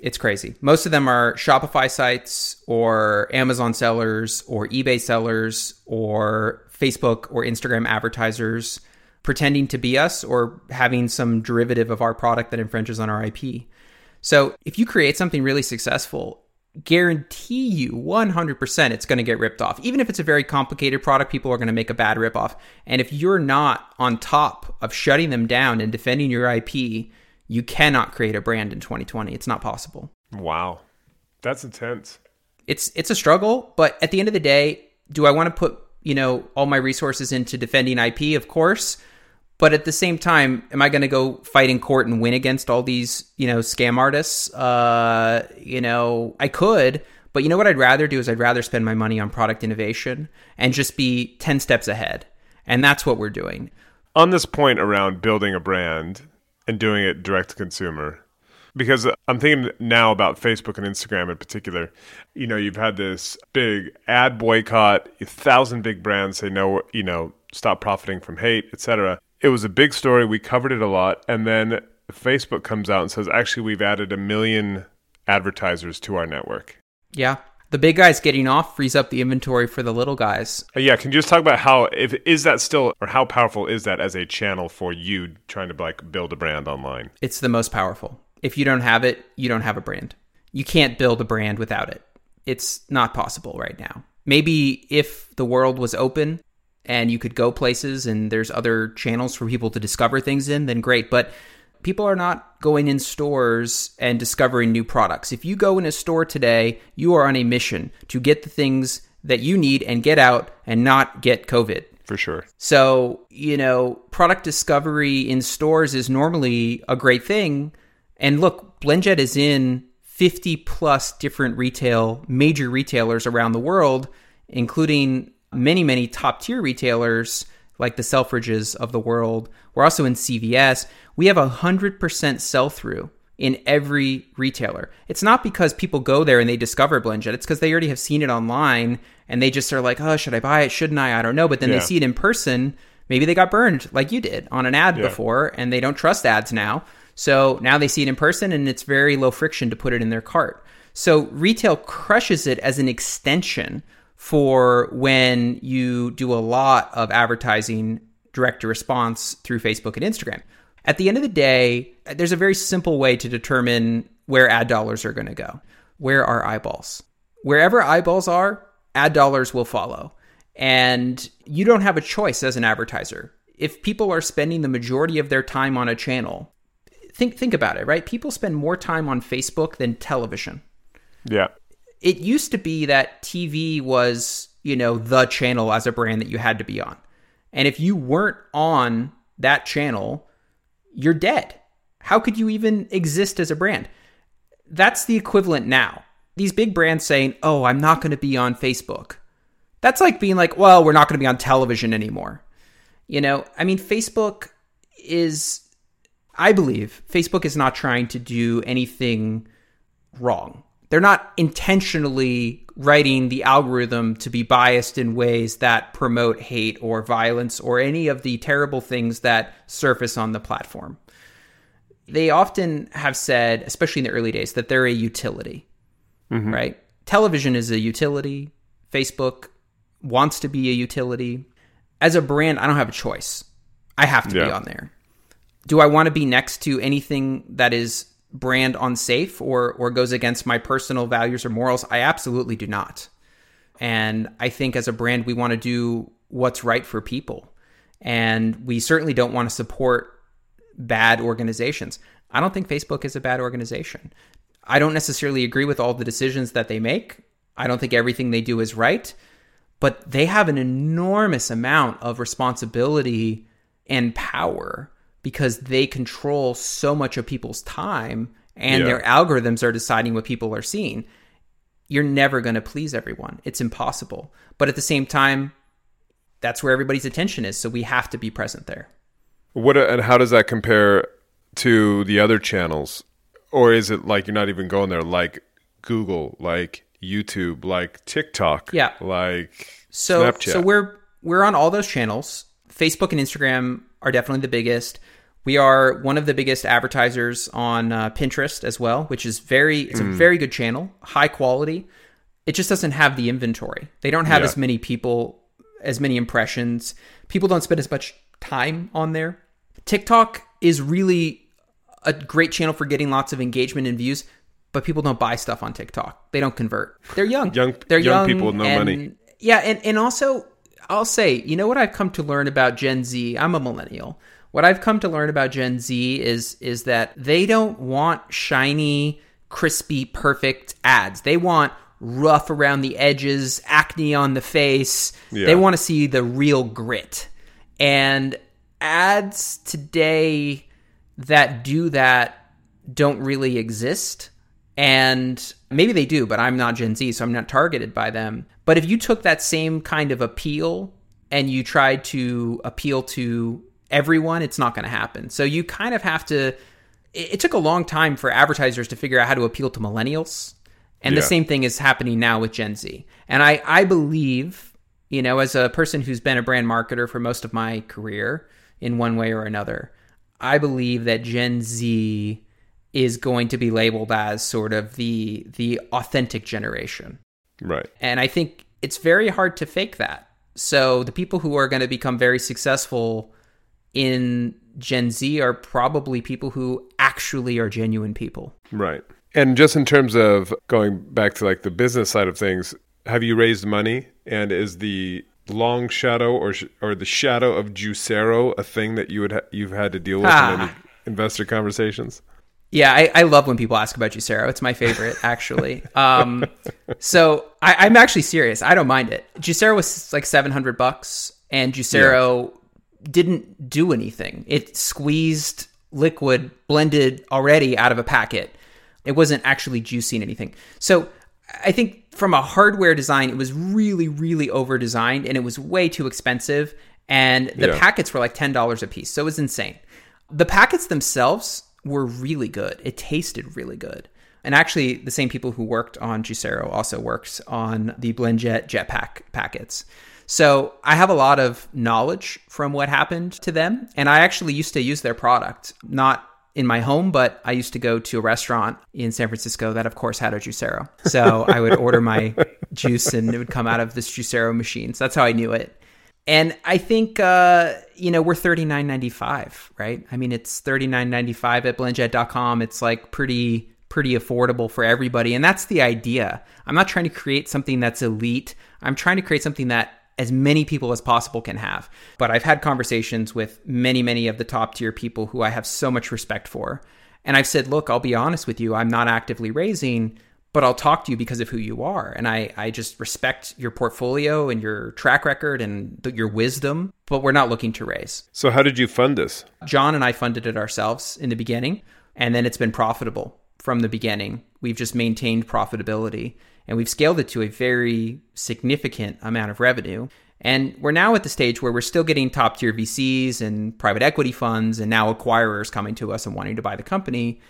It's crazy. Most of them are Shopify sites or Amazon sellers or eBay sellers or Facebook or Instagram advertisers pretending to be us or having some derivative of our product that infringes on our IP. So if you create something really successful, guarantee you 100% it's going to get ripped off. Even if it's a very complicated product, people are going to make a bad ripoff. And if you're not on top of shutting them down and defending your IP, you cannot create a brand in 2020. It's not possible. Wow. That's intense. It's it's a struggle, but at the end of the day, do I want to put, you know, all my resources into defending IP? Of course. But at the same time, am I going to go fight in court and win against all these, you know, scam artists? Uh, you know, I could, but you know what I'd rather do is I'd rather spend my money on product innovation and just be 10 steps ahead. And that's what we're doing. On this point around building a brand and doing it direct to consumer, because I'm thinking now about Facebook and Instagram in particular. You know, you've had this big ad boycott, a thousand big brands say no, you know, stop profiting from hate, etc it was a big story. We covered it a lot. And then Facebook comes out and says, actually, we've added a million advertisers to our network. Yeah. The big guys getting off frees up the inventory for the little guys. Uh, yeah, can you just talk about how if is that still or how powerful is that as a channel for you trying to like build a brand online? It's the most powerful. If you don't have it, you don't have a brand. You can't build a brand without it. It's not possible right now. Maybe if the world was open and you could go places and there's other channels for people to discover things in, then great. But people are not going in stores and discovering new products. If you go in a store today, you are on a mission to get the things that you need and get out and not get COVID. For sure. So, you know, product discovery in stores is normally a great thing. And look, BlendJet is in 50 plus different retail, major retailers around the world, including many, many top tier retailers like the Selfridges of the world. We're also in CVS. We have a 100% sell through in every retailer. It's not because people go there and they discover BlendJet. It's because they already have seen it online and they just are like, oh, should I buy it? Shouldn't I? I don't know. But then yeah. they see it in person. Maybe they got burned like you did on an ad yeah. before and they don't trust ads now. So now they see it in person and it's very low friction to put it in their cart. So retail crushes it as an extension for when you do a lot of advertising direct to response through Facebook and Instagram. At the end of the day, there's a very simple way to determine where ad dollars are going to go. Where are eyeballs? Wherever eyeballs are, ad dollars will follow. And you don't have a choice as an advertiser. If people are spending the majority of their time on a channel, think think about it, right? People spend more time on Facebook than television. Yeah it used to be that TV was, you know, the channel as a brand that you had to be on. And if you weren't on that channel, you're dead. How could you even exist as a brand? That's the equivalent now. These big brands saying, oh, I'm not going to be on Facebook. That's like being like, well, we're not going to be on television anymore. You know, I mean, Facebook is, I believe, Facebook is not trying to do anything wrong they're not intentionally writing the algorithm to be biased in ways that promote hate or violence or any of the terrible things that surface on the platform. They often have said, especially in the early days, that they're a utility, mm-hmm. right? Television is a utility. Facebook wants to be a utility. As a brand, I don't have a choice. I have to yeah. be on there. Do I want to be next to anything that is brand unsafe or or goes against my personal values or morals i absolutely do not. And i think as a brand we want to do what's right for people. And we certainly don't want to support bad organizations. I don't think facebook is a bad organization. I don't necessarily agree with all the decisions that they make. I don't think everything they do is right but they have an enormous amount of responsibility and power because they control so much of people's time and yeah. their algorithms are deciding what people are seeing. You're never going to please everyone. It's impossible. But at the same time, that's where everybody's attention is, so we have to be present there. What uh, and how does that compare to the other channels? Or is it like you're not even going there like Google, like YouTube, like TikTok, yeah. like so, Snapchat? So we're we're on all those channels. Facebook and Instagram are definitely the biggest. We are one of the biggest advertisers on uh, Pinterest as well, which is very it's mm. a very good channel, high quality. It just doesn't have the inventory. They don't have yeah. as many people, as many impressions. People don't spend as much time on there. TikTok is really a great channel for getting lots of engagement and views, but people don't buy stuff on TikTok. They don't convert. They're young. Young- They're young young people with no and- money. Yeah, and and also I'll say, you know what I've come to learn about Gen Z? I'm a millennial. What I've come to learn about Gen Z is is that they don't want shiny, crispy, perfect ads. They want rough around the edges, acne on the face. Yeah. They want to see the real grit. And ads today that do that don't really exist. And maybe they do, but I'm not Gen Z, so I'm not targeted by them. But if you took that same kind of appeal and you tried to appeal to everyone, it's not going to happen. So you kind of have to. It, it took a long time for advertisers to figure out how to appeal to millennials. And the same thing is happening now with Gen Z. And I, I believe, you know, as a person who's been a brand marketer for most of my career in one way or another, I believe that Gen Z is going to be labeled as sort of the the authentic generation. Right. And I think it's very hard to fake that. So the people who are going to become very successful in Gen Z are probably people who actually are genuine people. Right. And just in terms of going back to like the business side of things, have you raised money? And is the long shadow or sh- or the shadow of Juicero a thing that you would ha- you've had to deal with Ah. in any investor conversations? Yeah, I, I love when people ask about Juicero. It's my favorite, actually. Um, so I, I'm actually serious. I don't mind it. Juicero was like 700 bucks, and Juicero didn't do anything. It squeezed liquid blended already out of a packet. It wasn't actually juicing anything. So I think from a hardware design, it was really, really over designed and it was way too expensive. And the Yeah. packets were like $10 a piece. So it was insane. The packets themselves were really good. It tasted really good. And actually, the same people who worked on Juicero also works on the BlendJet Jetpack packets. So I have a lot of knowledge from what happened to them. And I actually used to use their product, not in my home, but I used to go to a restaurant in San Francisco that, of course, had a Juicero. So I would order my juice and it would come out of this Juicero machine. So that's how I knew it. And I think uh, you know we're thirty nine ninety five, right? I mean it's thirty nine ninety five at blendjet.com. It's like pretty pretty affordable for everybody, and that's the idea. I'm not trying to create something that's elite. I'm trying to create something that as many people as possible can have. But I've had conversations with many many of the top tier people who I have so much respect for, and I've said, look, I'll be honest with you. I'm not actively raising but I'll talk to you because of who you are. And I, I just respect your portfolio and your track record and th- your wisdom, but we're not looking to raise. So how did you fund this? John and I funded it ourselves in the beginning, and then it's been profitable from the beginning. We've just maintained profitability and we've scaled it to a very significant amount of revenue. And we're now at the stage where we're still getting top tier VCs and private equity funds and now acquirers coming to us and wanting to buy the company.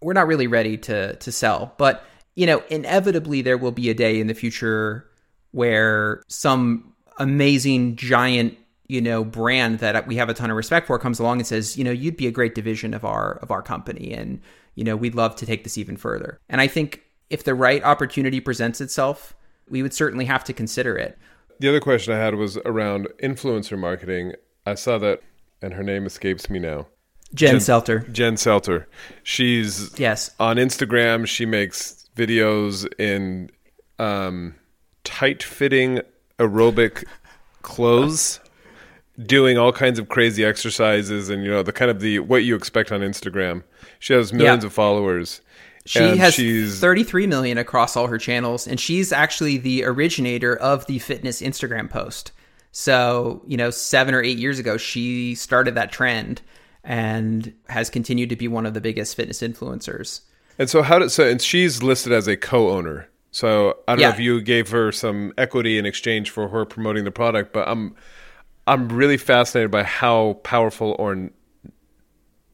We're not really ready to to sell, but you know, inevitably there will be a day in the future where some amazing giant, you know, brand that we have a ton of respect for comes along and says, you know, you'd be a great division of our of our company and you know, we'd love to take this even further. And I think if the right opportunity presents itself, we would certainly have to consider it. The other question I had was around influencer marketing. I saw that, and her name escapes me now. Jen, Jen- Selter. Jen Selter. She's Yes. on Instagram. She makes videos in um, tight fitting aerobic clothes, doing all kinds of crazy exercises, and you know the kind of the what you expect on Instagram. She has millions Yeah. of followers. She and has she's 33 million across all her channels, and she's actually the originator of the fitness Instagram post. So, you know, seven or eight years ago, she started that trend and has continued to be one of the biggest fitness influencers. And so how did so and she's listed as a co-owner. So I don't Yeah. know if you gave her some equity in exchange for her promoting the product, but I'm I'm really fascinated by how powerful or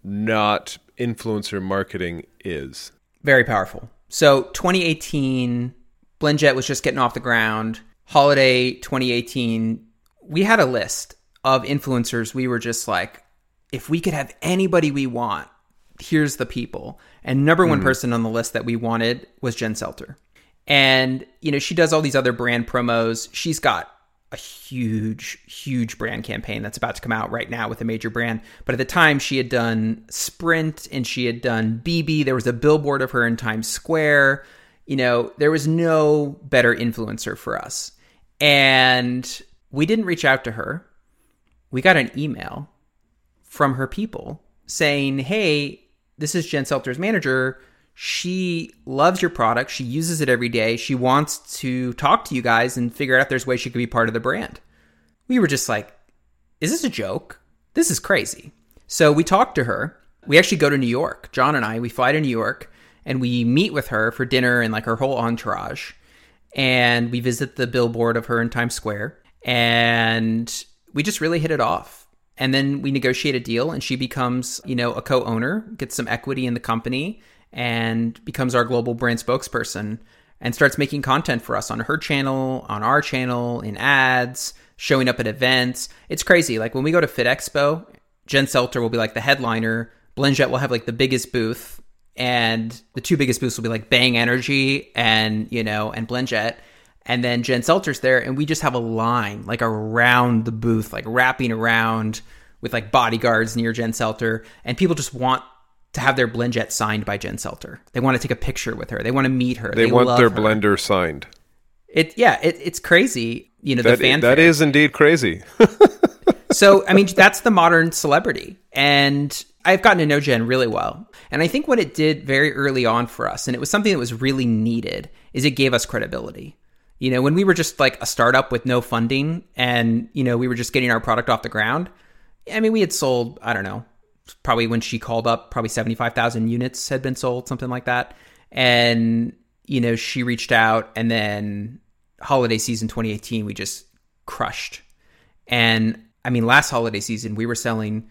not influencer marketing is. Very powerful. So 2018, BlendJet was just getting off the ground. Holiday 2018, we had a list of influencers. We were just like, if we could have anybody we want, here's the people. And number one hmm. person on the list that we wanted was Jen Selter. And, you know, she does all these other brand promos. She's got a huge, huge brand campaign that's about to come out right now with a major brand. But at the time, she had done Sprint and she had done BB. There was a billboard of her in Times Square. You know, there was no better influencer for us. And we didn't reach out to her. We got an email from her people saying, Hey, this is Jen Selter's manager. She loves your product. She uses it every day. She wants to talk to you guys and figure out if there's ways she could be part of the brand. We were just like, Is this a joke? This is crazy. So we talked to her. We actually go to New York. John and I, we fly to New York and we meet with her for dinner and like her whole entourage. And we visit the billboard of her in Times Square. And we just really hit it off. And then we negotiate a deal and she becomes, you know, a co-owner, gets some equity in the company and becomes our global brand spokesperson and starts making content for us on her channel, on our channel, in ads, showing up at events. It's crazy. Like when we go to Fit Expo, Jen Selter will be like the headliner. BlendJet will have like the biggest booth and the two biggest booths will be like Bang Energy and, you know, and BlendJet and then Jen Selter's there, and we just have a line like around the booth, like wrapping around with like bodyguards near Jen Selter, and people just want to have their BlendJet signed by Jen Selter. They want to take a picture with her. They want to meet her. They, They, want their her. blender signed. It yeah, it, it's crazy. You know That, the that is indeed crazy. so I mean that's the modern celebrity, and I've gotten to know Jen really well. And I think what it did very early on for us, and it was something that was really needed, is it gave us credibility. You know, when we were just like a startup with no funding and, you know, we were just getting our product off the ground, I mean, we had sold, I don't know, probably when she called up, probably 75,000 units had been sold, something like that. And, you know, she reached out and then holiday season 2018, we just crushed. And I mean, last holiday season, we were selling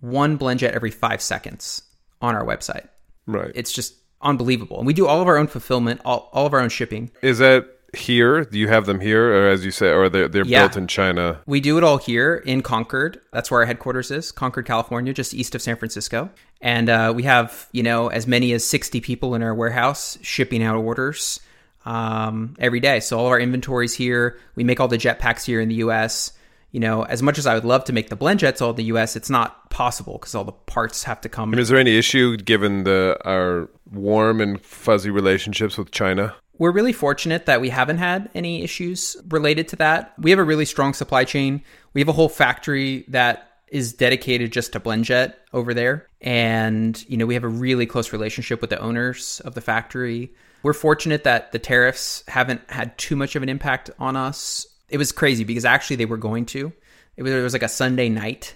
one BlendJet every five seconds on our website. right. It's just unbelievable. And we do all of our own fulfillment, all, all of our own shipping. Is that here? Do you have them here, or as you say, or they're they're Yeah. built in China? We do it all here in Concord. That's where our headquarters is, Concord, California, just east of San Francisco. And uh, we have, you know, as many as 60 people in our warehouse shipping out orders um, every day. So all of our inventory's here. We make all the jetpacks here in the U.S. You know, as much as I would love to make the blend jets all in the U.S., it's not possible because all the parts have to come. I mean, is there any issue given the our warm and fuzzy relationships with China? We're really fortunate that we haven't had any issues related to that. We have a really strong supply chain. We have a whole factory that is dedicated just to BlendJet over there. And, you know, we have a really close relationship with the owners of the factory. We're fortunate that the tariffs haven't had too much of an impact on us. It was crazy because actually they were going to. It was, it was like a Sunday night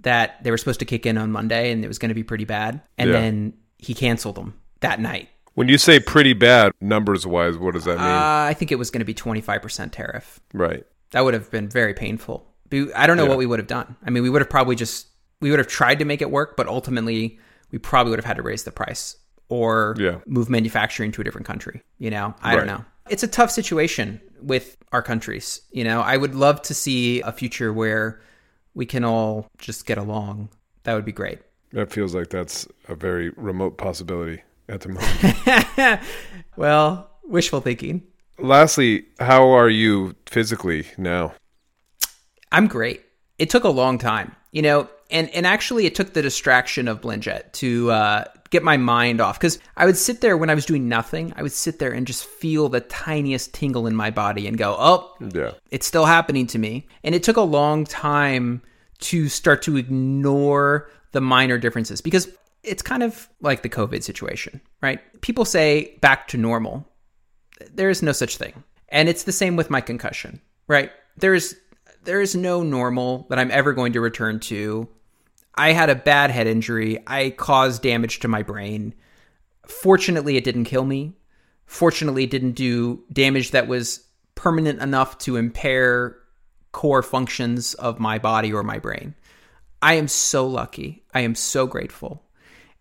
that they were supposed to kick in on Monday and it was going to be pretty bad. And Yeah. then he canceled them that night. When you say pretty bad numbers wise, what does that mean? Uh, I think it was going to be 25% tariff. right. That would have been very painful. I don't know Yeah. what we would have done. I mean, we would have probably just we would have tried to make it work, but ultimately we probably would have had to raise the price or Yeah. move manufacturing to a different country. You know, I don't know. It's a tough situation with our countries. You know, I would love to see a future where we can all just get along. That would be great. That feels like that's a very remote possibility at the moment. Well, wishful thinking. Lastly, how are you physically now? I'm great. It took a long time, you know, and and actually it took the distraction of BlendJet to uh, get my mind off because I would sit there when I was doing nothing. I would sit there and just feel the tiniest tingle in my body and go, "Oh, Yeah. it's still happening to me." And it took a long time to start to ignore the minor differences because it's kind of like the COVID situation, right? People say back to normal there is no such thing. And it's the same with my concussion, right? There's there is no normal that I'm ever going to return to. I had a bad head injury. I caused damage to my brain. Fortunately, it didn't kill me. Fortunately, it didn't do damage that was permanent enough to impair core functions of my body or my brain. I am so lucky. I am so grateful.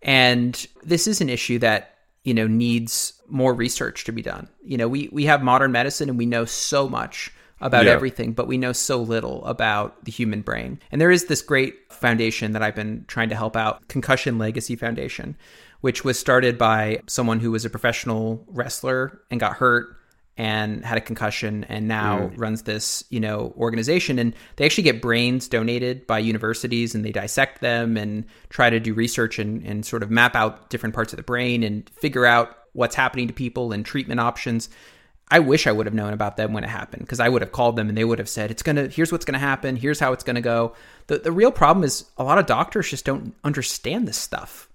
And this is an issue that, you know, needs more research to be done. You know, we we have modern medicine and we know so much about Yeah. everything, but we know so little about the human brain. And there is this great foundation that I've been trying to help out, Concussion Legacy Foundation, which was started by someone who was a professional wrestler and got hurt and had a concussion and now mm. runs this, you know, organization and they actually get brains donated by universities and they dissect them and try to do research and, and sort of map out different parts of the brain and figure out what's happening to people and treatment options. I wish I would have known about them when it happened because I would have called them and they would have said, it's to, here's what's going to happen. Here's how it's going to go. The, the real problem is a lot of doctors just don't understand this stuff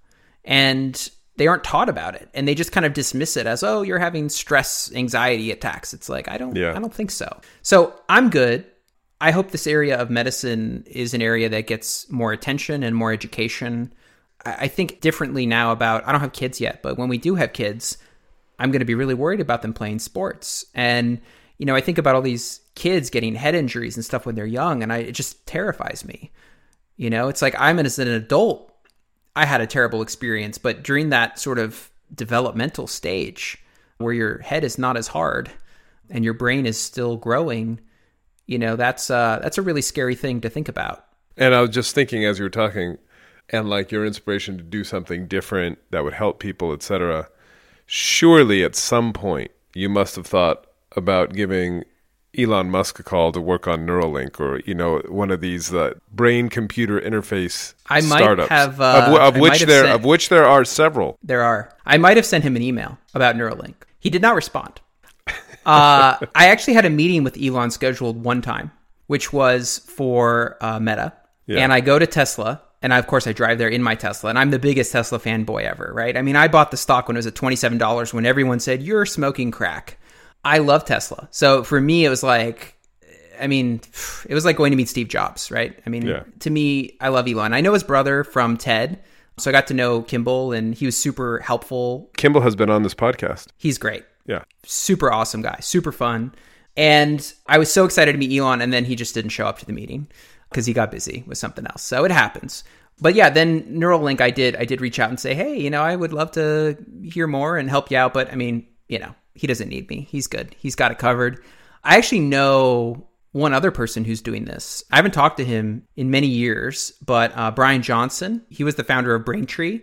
and they aren't taught about it and they just kind of dismiss it as, oh, you're having stress, anxiety attacks. It's like, I don't, Yeah. I don't think so. So I'm good. I hope this area of medicine is an area that gets more attention and more education. I think differently now about, I don't have kids yet, but when we do have kids, I'm going to be really worried about them playing sports. And, you know, I think about all these kids getting head injuries and stuff when they're young, and I, it just terrifies me. You know, it's like I'm as an adult, I had a terrible experience, but during that sort of developmental stage where your head is not as hard and your brain is still growing, you know, that's uh, that's a really scary thing to think about. And I was just thinking as you were talking, and like your inspiration to do something different that would help people, etc. Surely, at some point, you must have thought about giving Elon Musk a call to work on Neuralink, or you know, one of these uh, brain-computer interface I might startups, have, of, uh, of I which have there sent- of which there are several. There are. I might have sent him an email about Neuralink. He did not respond. Uh, I actually had a meeting with Elon scheduled one time, which was for uh, Meta. Yeah. And I go to Tesla, and I, of course I drive there in my Tesla, and I'm the biggest Tesla fanboy ever, right? I mean, I bought the stock when it was at twenty seven dollars when everyone said you're smoking crack. I love Tesla, so for me it was like, I mean, it was like going to meet Steve Jobs, right? I mean, Yeah. to me, I love Elon. I know his brother from TED, so I got to know Kimball, and he was super helpful. Kimball has been on this podcast. He's great Yeah, super awesome guy, super fun. And I was so excited to meet Elon, and then he just didn't show up to the meeting because he got busy with something else. So it happens. But yeah, then Neuralink, I did, I did reach out and say, hey, you know, I would love to hear more and help you out. But I mean, you know, he doesn't need me. He's good. He's got it covered. I actually know one other person who's doing this. I haven't talked to him in many years, but uh, Brian Johnson, he was the founder of Braintree,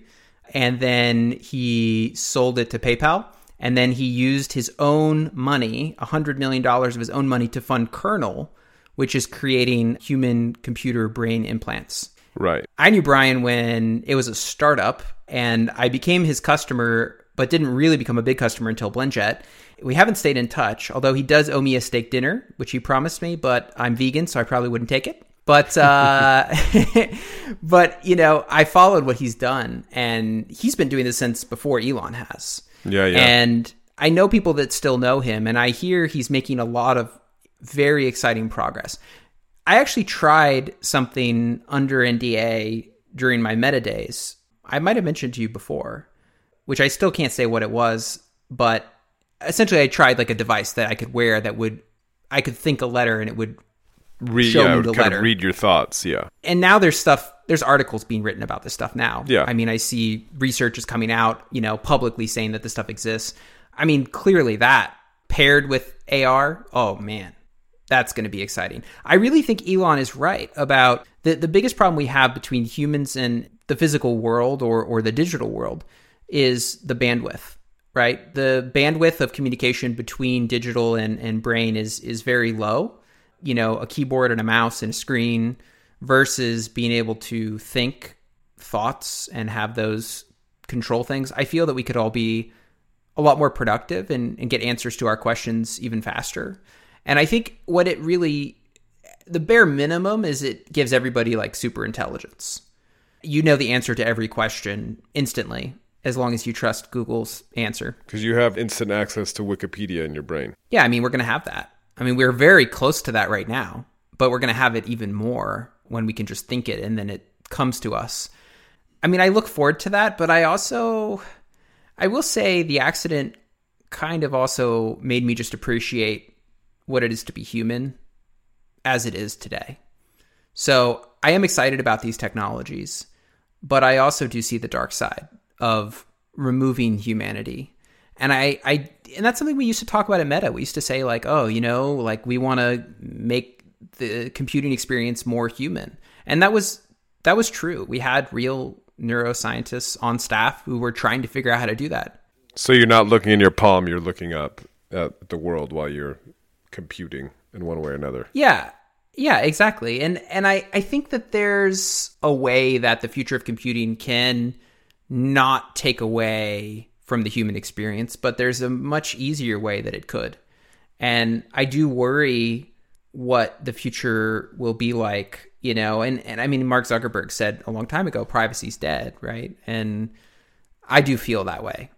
and then he sold it to PayPal. And then he used his own money, $100 million of his own money, to fund Kernel, which is creating human computer brain implants. right. I knew Brian when it was a startup, and I became his customer, but didn't really become a big customer until Blendjet. We haven't stayed in touch, although he does owe me a steak dinner, which he promised me, but I'm vegan, so I probably wouldn't take it. But uh, but you know, I followed what he's done, and he's been doing this since before Elon has. Yeah, yeah. And I know people that still know him, and I hear he's making a lot of very exciting progress. I actually tried something under NDA during my meta days. I might have mentioned to you before, which I still can't say what it was, but essentially I tried like a device that I could wear that would I could think a letter and it would Read, show yeah, me the kind letter. of read your thoughts. Yeah, and now there's stuff there's articles being written about this stuff now Yeah. i mean i see research is coming out you know publicly saying that this stuff exists i mean clearly that paired with ar oh man that's going to be exciting i really think elon is right about the, the biggest problem we have between humans and the physical world or, or the digital world is the bandwidth right the bandwidth of communication between digital and, and brain is is very low you know, a keyboard and a mouse and a screen versus being able to think thoughts and have those control things. I feel that we could all be a lot more productive and, and get answers to our questions even faster. And I think what it really, the bare minimum is it gives everybody like super intelligence. You know the answer to every question instantly as long as you trust Google's answer. because you have instant access to Wikipedia in your brain. Yeah, I mean, we're going to have that. I mean, we're very close to that right now, but we're going to have it even more when we can just think it and then it comes to us. I mean, I look forward to that, but I also, I will say the accident kind of also made me just appreciate what it is to be human as it is today. So I am excited about these technologies, but I also do see the dark side of removing humanity. And I, I, and that's something we used to talk about at Meta. We used to say like, oh, you know, like we want to make the computing experience more human, and that was that was true. We had real neuroscientists on staff who were trying to figure out how to do that. So you're not looking in your palm; you're looking up at the world while you're computing in one way or another. Yeah. Yeah, exactly. And and I, I think that there's a way that the future of computing can not take away from the human experience, but there's a much easier way that it could. And I do worry what the future will be like, you know, and, and I mean Mark Zuckerberg said a long time ago, privacy's dead, right? And I do feel that way.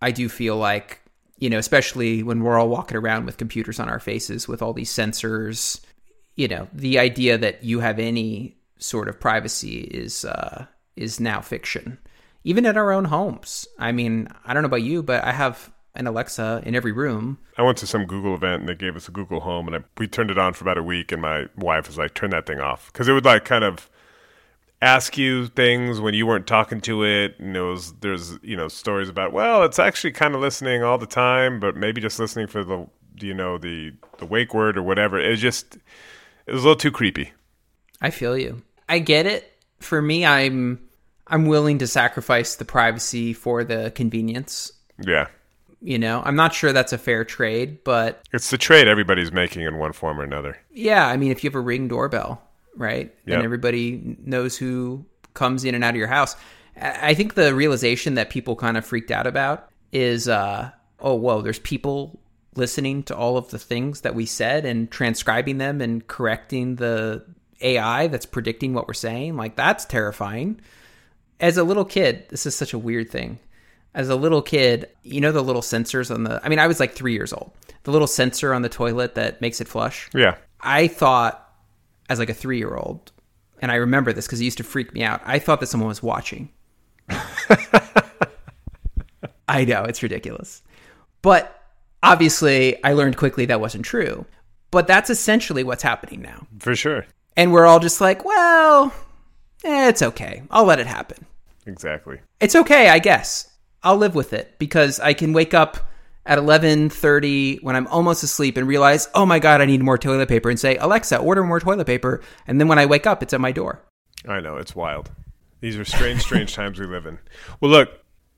I do feel like, you know, especially when we're all walking around with computers on our faces with all these sensors, you know, the idea that you have any sort of privacy is uh, is now fiction. Even at our own homes. I mean, I don't know about you, but I have an Alexa in every room. I went to some Google event and they gave us a Google Home, and I, we turned it on for about a week, and my wife was like, "Turn that thing off," because it would like kind of ask you things when you weren't talking to it and it was there's you know stories about well it's actually kind of listening all the time but maybe just listening for the you know the the wake word or whatever it just it was a little too creepy I feel you. I get it. For me, I'm I'm willing to sacrifice the privacy for the convenience. yeah You know, I'm not sure that's a fair trade, but it's the trade everybody's making in one form or another yeah, I mean, if you have a ring doorbell, right, then Yep. everybody knows who comes in and out of your house. I I think the realization that people kind of freaked out about is, uh, oh, whoa, there's people listening to all of the things that we said and transcribing them and correcting the AI that's predicting what we're saying. Like, that's terrifying. As a little kid, this is such a weird thing. As a little kid, you know the little sensors on the. I mean, I was like three years old. The little sensor on the toilet that makes it flush. yeah I thought, as like a three year old, and I remember this because it used to freak me out. I thought that someone was watching. I know it's ridiculous, but obviously, I learned quickly that wasn't true. But that's essentially what's happening now, for sure and we're all just like, well, eh, it's okay. I'll let it happen. exactly It's okay, I guess. I'll live with it because I can wake up at 11:30 when I'm almost asleep and realize, "Oh my god, I need more toilet paper." and say, "Alexa, order more toilet paper." And then when I wake up, it's at my door. I know it's wild. These are strange, strange times we live in. Well, look,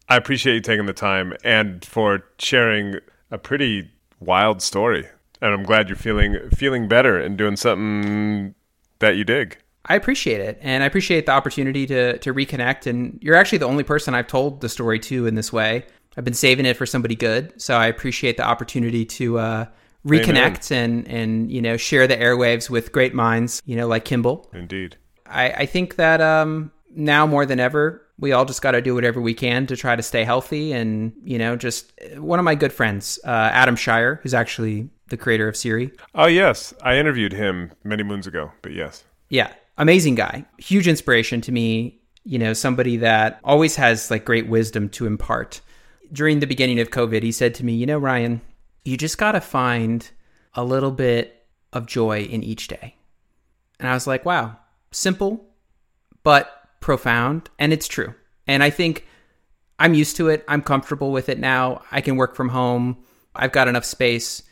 I appreciate you taking the time and for sharing a pretty wild story. And I'm glad you're feeling feeling better and doing something that you dig. I appreciate it, and I appreciate the opportunity to to reconnect. And you're actually the only person I've told the story to in this way. I've been saving it for somebody good, so I appreciate the opportunity to uh, reconnect and and you know share the airwaves with great minds, you know, like Kimball. Indeed. I, I think that um, now more than ever, we all just got to do whatever we can to try to stay healthy. And, you know, just one of my good friends, uh, Adam Cheyer, who's actually the creator of Siri. Oh yes, I interviewed him many moons ago, but yes. Yeah, amazing guy. Huge inspiration to me. You know, somebody that always has like great wisdom to impart. During the beginning of COVID, he said to me, You know, Ryan, you just got to find a little bit of joy in each day. And I was like, Wow, simple, but profound. And it's true. And I think I'm used to it. I'm comfortable with it now. I can work from home. I've got enough space.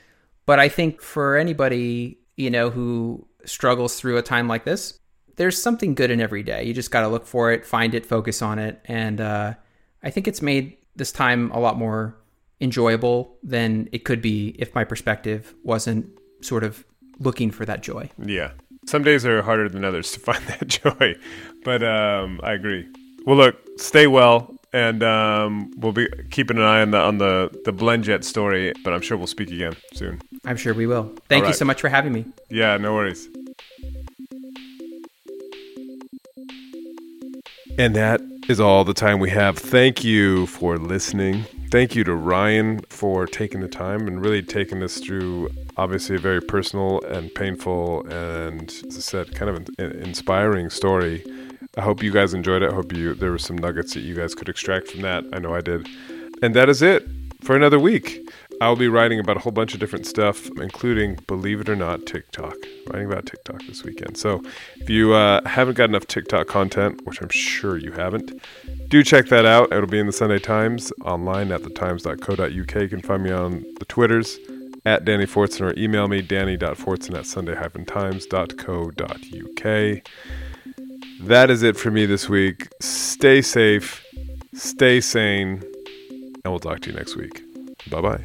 But I think for anybody, you know, who struggles through a time like this, there's something good in every day. You just got to look for it, find it, focus on it. And uh, I think it's made this time a lot more enjoyable than it could be if my perspective wasn't sort of looking for that joy. Yeah. Some days are harder than others to find that joy, but um, I agree. Well, look, stay well, and um, we'll be keeping an eye on the on the the BlendJet story. But I'm sure we'll speak again soon. I'm sure we will. Thank you so much for having me. Yeah, no worries. And that is all the time we have. Thank you for listening. Thank you to Ryan for taking the time and really taking us through obviously a very personal and painful and, as I said, kind of an, inspiring story. I hope you guys enjoyed it. I hope you there were some nuggets that you guys could extract from that. I know I did. And that is it for another week. I'll be writing about a whole bunch of different stuff, including, believe it or not, TikTok. Writing about TikTok this weekend. So if you uh, haven't got enough TikTok content, which I'm sure you haven't, do check that out. It'll be in the Sunday Times online at thetimes.co.uk. You can find me on the Twitters at Danny Fortson or email me danny.fortson at sunday-times.co.uk. That is it for me this week. Stay safe, stay sane, and we'll talk to you next week. Bye bye.